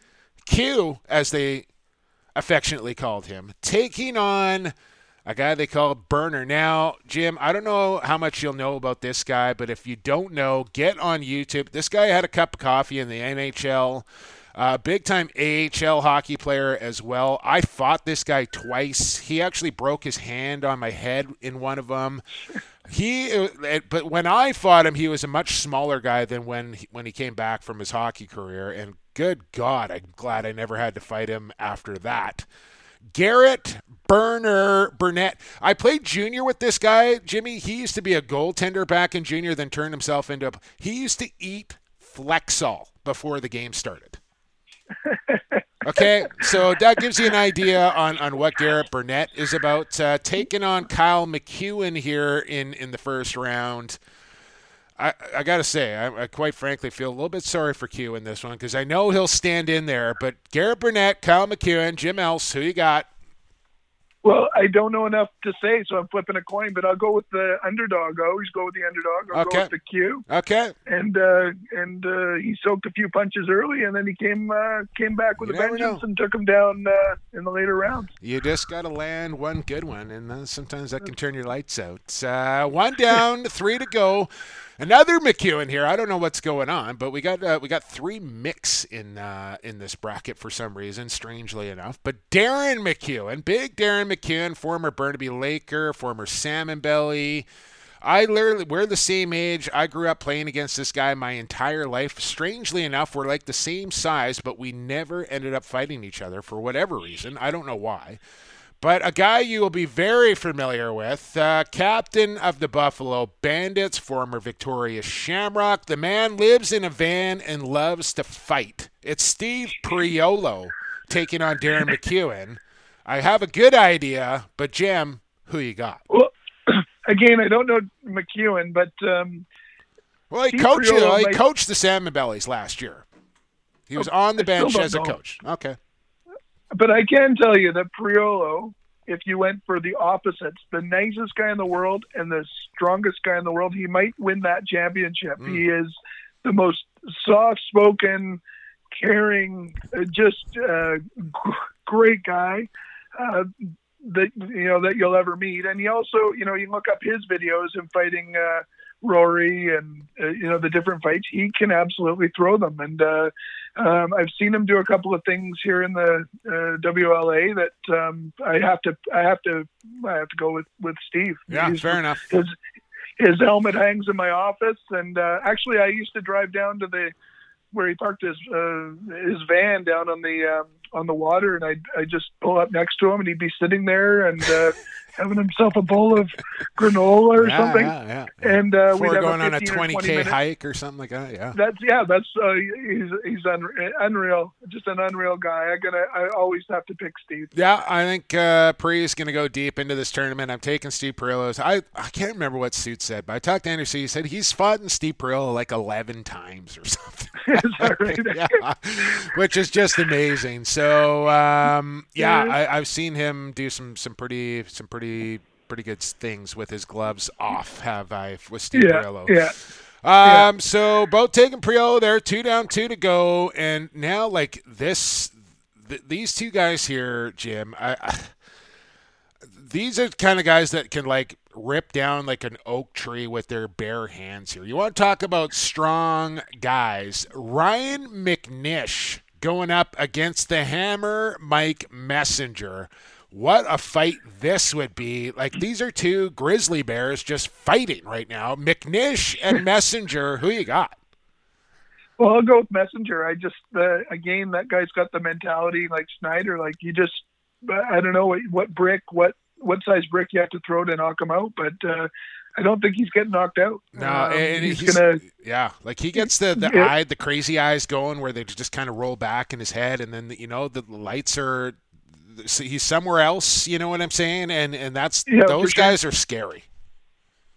[SPEAKER 2] Q, as they affectionately called him, taking on a guy they call Burner. Now, Jim, I don't know how much you'll know about this guy, but if you don't know, get on YouTube. This guy had a cup of coffee in the NHL. Uh, big time AHL hockey player as well. I fought this guy twice. He actually broke his hand on my head in one of them. He, uh, but when I fought him, he was a much smaller guy than when he, when he came back from his hockey career. And good God, I'm glad I never had to fight him after that. Garrett Burner Burnett. I played junior with this guy, Jimmy. He used to be a goaltender back in junior, then turned himself into a. He used to eat Flexall before the game started. okay, so that gives you an idea on, on what Garrett Burnett is about. Uh, taking on Kyle McEwen here in, in the first round. I, I got to say, I, I, quite frankly feel a little bit sorry for Q in this one because I know he'll stand in there. But Garrett Burnett, Kyle McEwen, Jim Else, who you got?
[SPEAKER 3] Well, I don't know enough to say, so I'm flipping a coin, but I'll go with the underdog. I always go with the underdog. I'll
[SPEAKER 2] okay.
[SPEAKER 3] go with the Q.
[SPEAKER 2] Okay.
[SPEAKER 3] And uh, and uh, he soaked a few punches early, and then he came uh, came back with
[SPEAKER 2] you
[SPEAKER 3] a vengeance and took him down uh, in the later rounds.
[SPEAKER 2] You just got to land one good one, and sometimes that can turn your lights out. Uh, one down, three to go. Another McEwen here. I don't know what's going on, but we got uh, we got three mix in uh, in this bracket for some reason, strangely enough. But Darren McEwen, big Darren McEwen, former Burnaby Laker, former Salmonbelly. I literally we're the same age. I grew up playing against this guy my entire life. Strangely enough, we're like the same size, but we never ended up fighting each other for whatever reason. I don't know why. But a guy you will be very familiar with, uh, captain of the Buffalo Bandits, former Victoria Shamrock. The man lives in a van and loves to fight. It's Steve Priolo taking on Darren McEwen. I have a good idea, but Jim, who you got?
[SPEAKER 3] Well, again, I don't know McEwen, but um,
[SPEAKER 2] well, he Steve coached. Priolo he might... coached the Salmonbellies last year. He was on the bench as a coach. Okay.
[SPEAKER 3] But I can tell you that Priolo, if you went for the opposites, the nicest guy in the world and the strongest guy in the world, he might win that championship. Mm. He is the most soft-spoken, caring, uh, just uh, great guy. Uh, that you know that you'll ever meet, and he also, you know, you look up his videos and fighting uh, Rory and uh, you know the different fights, he can absolutely throw them. And uh, um, I've seen him do a couple of things here in the uh, WLA that um, I have to I have to I have to go with with Steve.
[SPEAKER 2] Yeah,
[SPEAKER 3] He's-
[SPEAKER 2] fair enough.
[SPEAKER 3] His his helmet hangs in my office, and uh, actually I used to drive down to the where he parked his uh, his van down on the um, on the water, and I I just pull up next to him, and he'd be sitting there and uh, having himself a bowl of granola or
[SPEAKER 2] Yeah,
[SPEAKER 3] something.
[SPEAKER 2] yeah, yeah.
[SPEAKER 3] And uh, we are
[SPEAKER 2] going on a
[SPEAKER 3] 15 or 20
[SPEAKER 2] 20k
[SPEAKER 3] minute-
[SPEAKER 2] hike or something like that. Yeah.
[SPEAKER 3] That's yeah, that's uh, he's he's un- unreal, just an unreal guy. I gotta I always have to pick Steve.
[SPEAKER 2] Yeah, I think uh, Pre is going to go deep into this tournament. I'm taking Steve Priolo's. I, I can't remember what Suit said, but I talked to Anderson. He said he's fought in Steve Perillo like 11 times or something.
[SPEAKER 3] Is that right?
[SPEAKER 2] yeah, which is just amazing. So um, yeah,
[SPEAKER 3] Yeah.
[SPEAKER 2] I, I've seen him do some some pretty some pretty pretty pretty good things with his gloves off. Have I with Steve
[SPEAKER 3] Yeah, yeah.
[SPEAKER 2] Um, so both taking Priolo there, two down, two to go, and now like this, th- these two guys here, Jim. I, I these are the kind of guys that can like rip down like an oak tree with their bare hands here. You want to talk about strong guys? Ryan McNish going up against the Hammer Mike Messenger. What a fight this would be. Like these are two grizzly bears just fighting right now. McNish and Messenger, who you got?
[SPEAKER 3] Well, I'll go with Messenger. I just uh, again that guy's got the mentality like Snyder. Like you just I don't know what, what brick, what what size brick you have to throw to knock him out, but uh, I don't think he's getting knocked out.
[SPEAKER 2] No,
[SPEAKER 3] Um,
[SPEAKER 2] and
[SPEAKER 3] he's,
[SPEAKER 2] he's,
[SPEAKER 3] gonna.
[SPEAKER 2] yeah, like he gets the the
[SPEAKER 3] Yeah.
[SPEAKER 2] eye, the crazy eyes going where they just kind of roll back in his head, and then you know the lights are. He's somewhere else, you know what I'm saying, and and that's
[SPEAKER 3] Yeah,
[SPEAKER 2] those
[SPEAKER 3] sure.
[SPEAKER 2] guys are scary.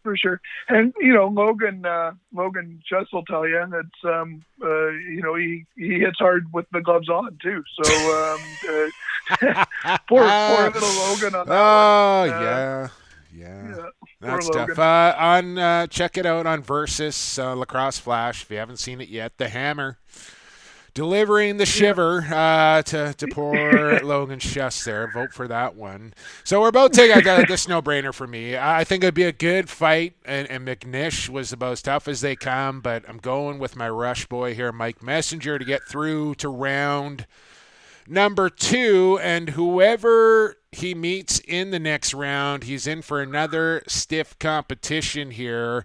[SPEAKER 3] for sure. And you know, Logan uh, Logan just will tell you that's um, uh, you know he he hits hard with the gloves on too. So um, uh, poor poor little Logan on that
[SPEAKER 2] Oh
[SPEAKER 3] one. Uh,
[SPEAKER 2] yeah, yeah.
[SPEAKER 3] yeah,
[SPEAKER 2] That's tough. Uh, on uh, check it out on Versus uh, Lacrosse Flash if you haven't seen it yet. The Hammer delivering the shiver uh, to to poor Logan chest there. Vote for that one. So we're both taking uh, this no brainer for me. I I think it'd be a good fight, and, and McNish was about as tough as they come. But I'm going with my rush boy here, Mike Messenger, to get through to round number two, and whoever he meets in the next round, he's in for another stiff competition here.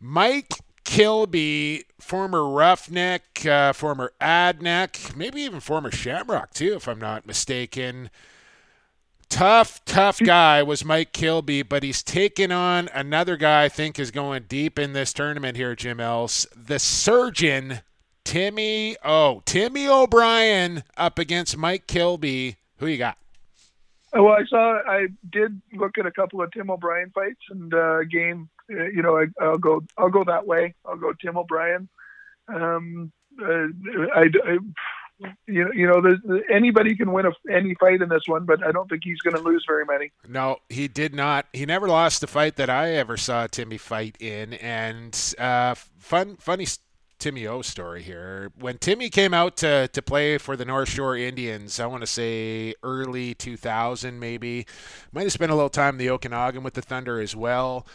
[SPEAKER 2] Mike Kilby, former Roughneck, uh, former Adanac, maybe even former Shamrock too, if I'm not mistaken. Tough, tough guy was Mike Kilby, but he's taken on another guy I think is going deep in this tournament here, Jim Else. The surgeon, Timmy O. Timmy O'Brien up against Mike Kilby. Who you got?
[SPEAKER 3] Uh, Well, I saw. I did look at a couple of Tim O'Brien fights, and uh, game. Uh, you know, I, I'll go. I'll go that way. I'll go Tim O'Brien. Um, uh, I, I, you know, you know, anybody can win a, any fight in this one, but I don't think he's going to lose very many.
[SPEAKER 2] No, he did not. He never lost a fight that I ever saw Timmy fight in. And uh, fun, funny Timmy O story here. When Timmy came out to, to play for the North Shore Indians, I want to say early 2000 maybe. Might have spent a little time in the Okanagan with the Thunder as well.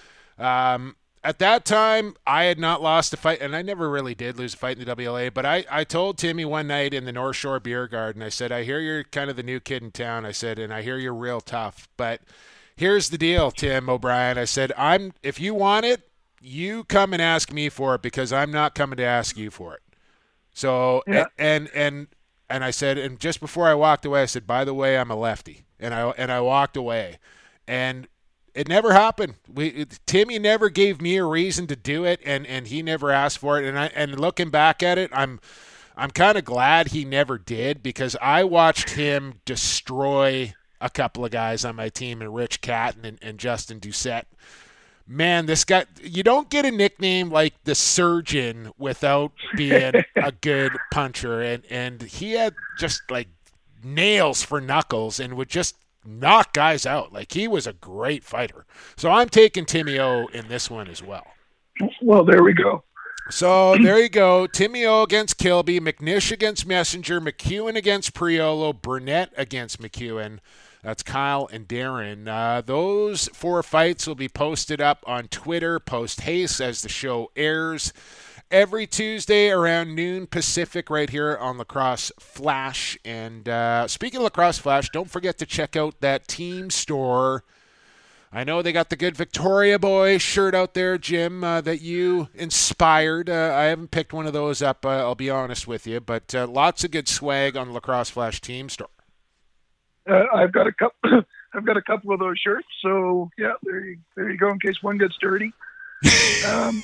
[SPEAKER 2] Um, at that time, I had not lost a fight, and I never really did lose a fight in the WLA. But I, I told Timmy one night in the North Shore Beer Garden, I said, I hear you're kind of the new kid in town. I said, and I hear you're real tough. But here's the deal, Tim O'Brien. I said, I'm if you want it, you come and ask me for it because I'm not coming to ask you for it. So
[SPEAKER 3] Yeah.
[SPEAKER 2] and and and I said, and just before I walked away, I said, by the way, I'm a lefty, and I and I walked away, and it never happened. We it, Timmy never gave me a reason to do it, and and he never asked for it. And I and looking back at it, I'm I'm kind of glad he never did because I watched him destroy a couple of guys on my team, and Rich Catton and, and Justin Doucette. Man, this guy, you don't get a nickname like the surgeon without being a good puncher. And, and he had just like nails for knuckles and would just knock guys out. Like he was a great fighter. So I'm taking Timmy O in this one as well.
[SPEAKER 3] Well, there we go.
[SPEAKER 2] So there you go. Timmy O against Kilby, McNish against Messenger, McEwen against Priolo, Burnett against McEwen. That's Kyle and Darren. Uh, those four fights will be posted up on Twitter post haste as the show airs every Tuesday around noon Pacific right here on Lacrosse Flash. And uh, speaking of Lacrosse Flash, don't forget to check out that team store. I know they got the good Victoria Boy shirt out there, Jim, uh, that you inspired. Uh, I haven't picked one of those up, uh, I'll be honest with you, but uh, lots of good swag on the Lacrosse Flash team store.
[SPEAKER 3] Uh, I've got a couple. I've got a couple of those shirts. So yeah, there you there you go. In case one gets dirty.
[SPEAKER 2] Um,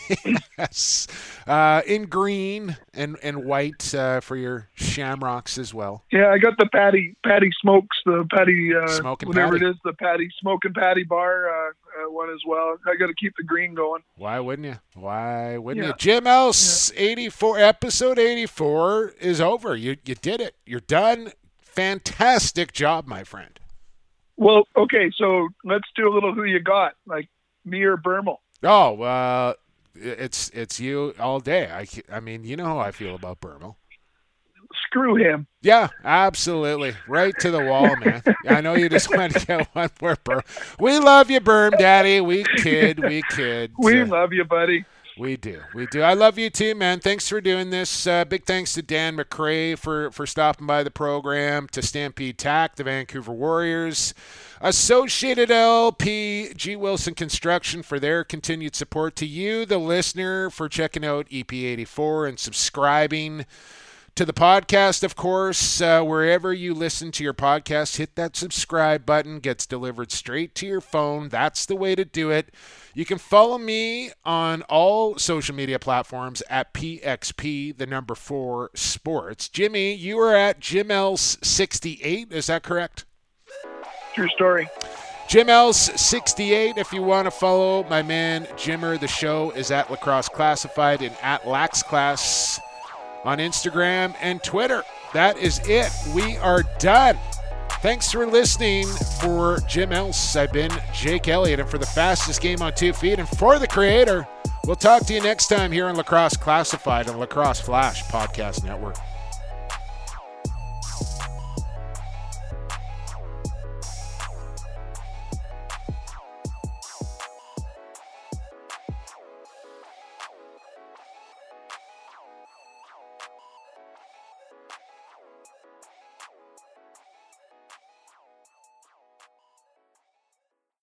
[SPEAKER 2] yes, uh, in green and and white uh, for your shamrocks as well.
[SPEAKER 3] Yeah, I got the Patty Patty Smokes, the Patty uh,
[SPEAKER 2] Smoking
[SPEAKER 3] whatever
[SPEAKER 2] Patty.
[SPEAKER 3] it is, the Patty Smoking Patty Bar uh, uh, one as well. I got to keep the green going.
[SPEAKER 2] Why wouldn't you? Why wouldn't
[SPEAKER 3] Yeah.
[SPEAKER 2] you? Jim Else, eighty four episode eighty four is over. You you did it. You're done. Fantastic job, my friend.
[SPEAKER 3] Well, okay, so let's do a little who you got, like me or Bermel.
[SPEAKER 2] Oh, uh, it's it's you all day. I, I mean, you know how I feel about Bermel.
[SPEAKER 3] Screw him.
[SPEAKER 2] Yeah, absolutely. Right to the wall, man. I know you just want to get one more Berm. We love you, Berm Daddy. We kid. We kid.
[SPEAKER 3] We
[SPEAKER 2] Uh,
[SPEAKER 3] love you, buddy.
[SPEAKER 2] We do. We do. I love you too, man. Thanks for doing this. Uh, big thanks to Dan MacRae for, for stopping by the program, to Stampede Tack, the Vancouver Warriors, Associated LP, G. Wilson Construction for their continued support, to you, the listener, for checking out EP84 and subscribing to the podcast, of course, uh, wherever you listen to your podcast, hit that subscribe button. Gets delivered straight to your phone. That's the way to do it. You can follow me on all social media platforms at PXP, the number four sports. Jimmy, you are at JimEls68. Is that correct?
[SPEAKER 3] True story.
[SPEAKER 2] Jim Else 68. If you want to follow my man Jimmer, the show is at Lacrosse Classified and at Lax Class on Instagram and Twitter. That is it. We are done. Thanks for listening. For Jim Else, I've been Jake Elliott, and for the fastest game on two feet, and for the creator, we'll talk to you next time here on Lacrosse Classified and Lacrosse Flash Podcast Network.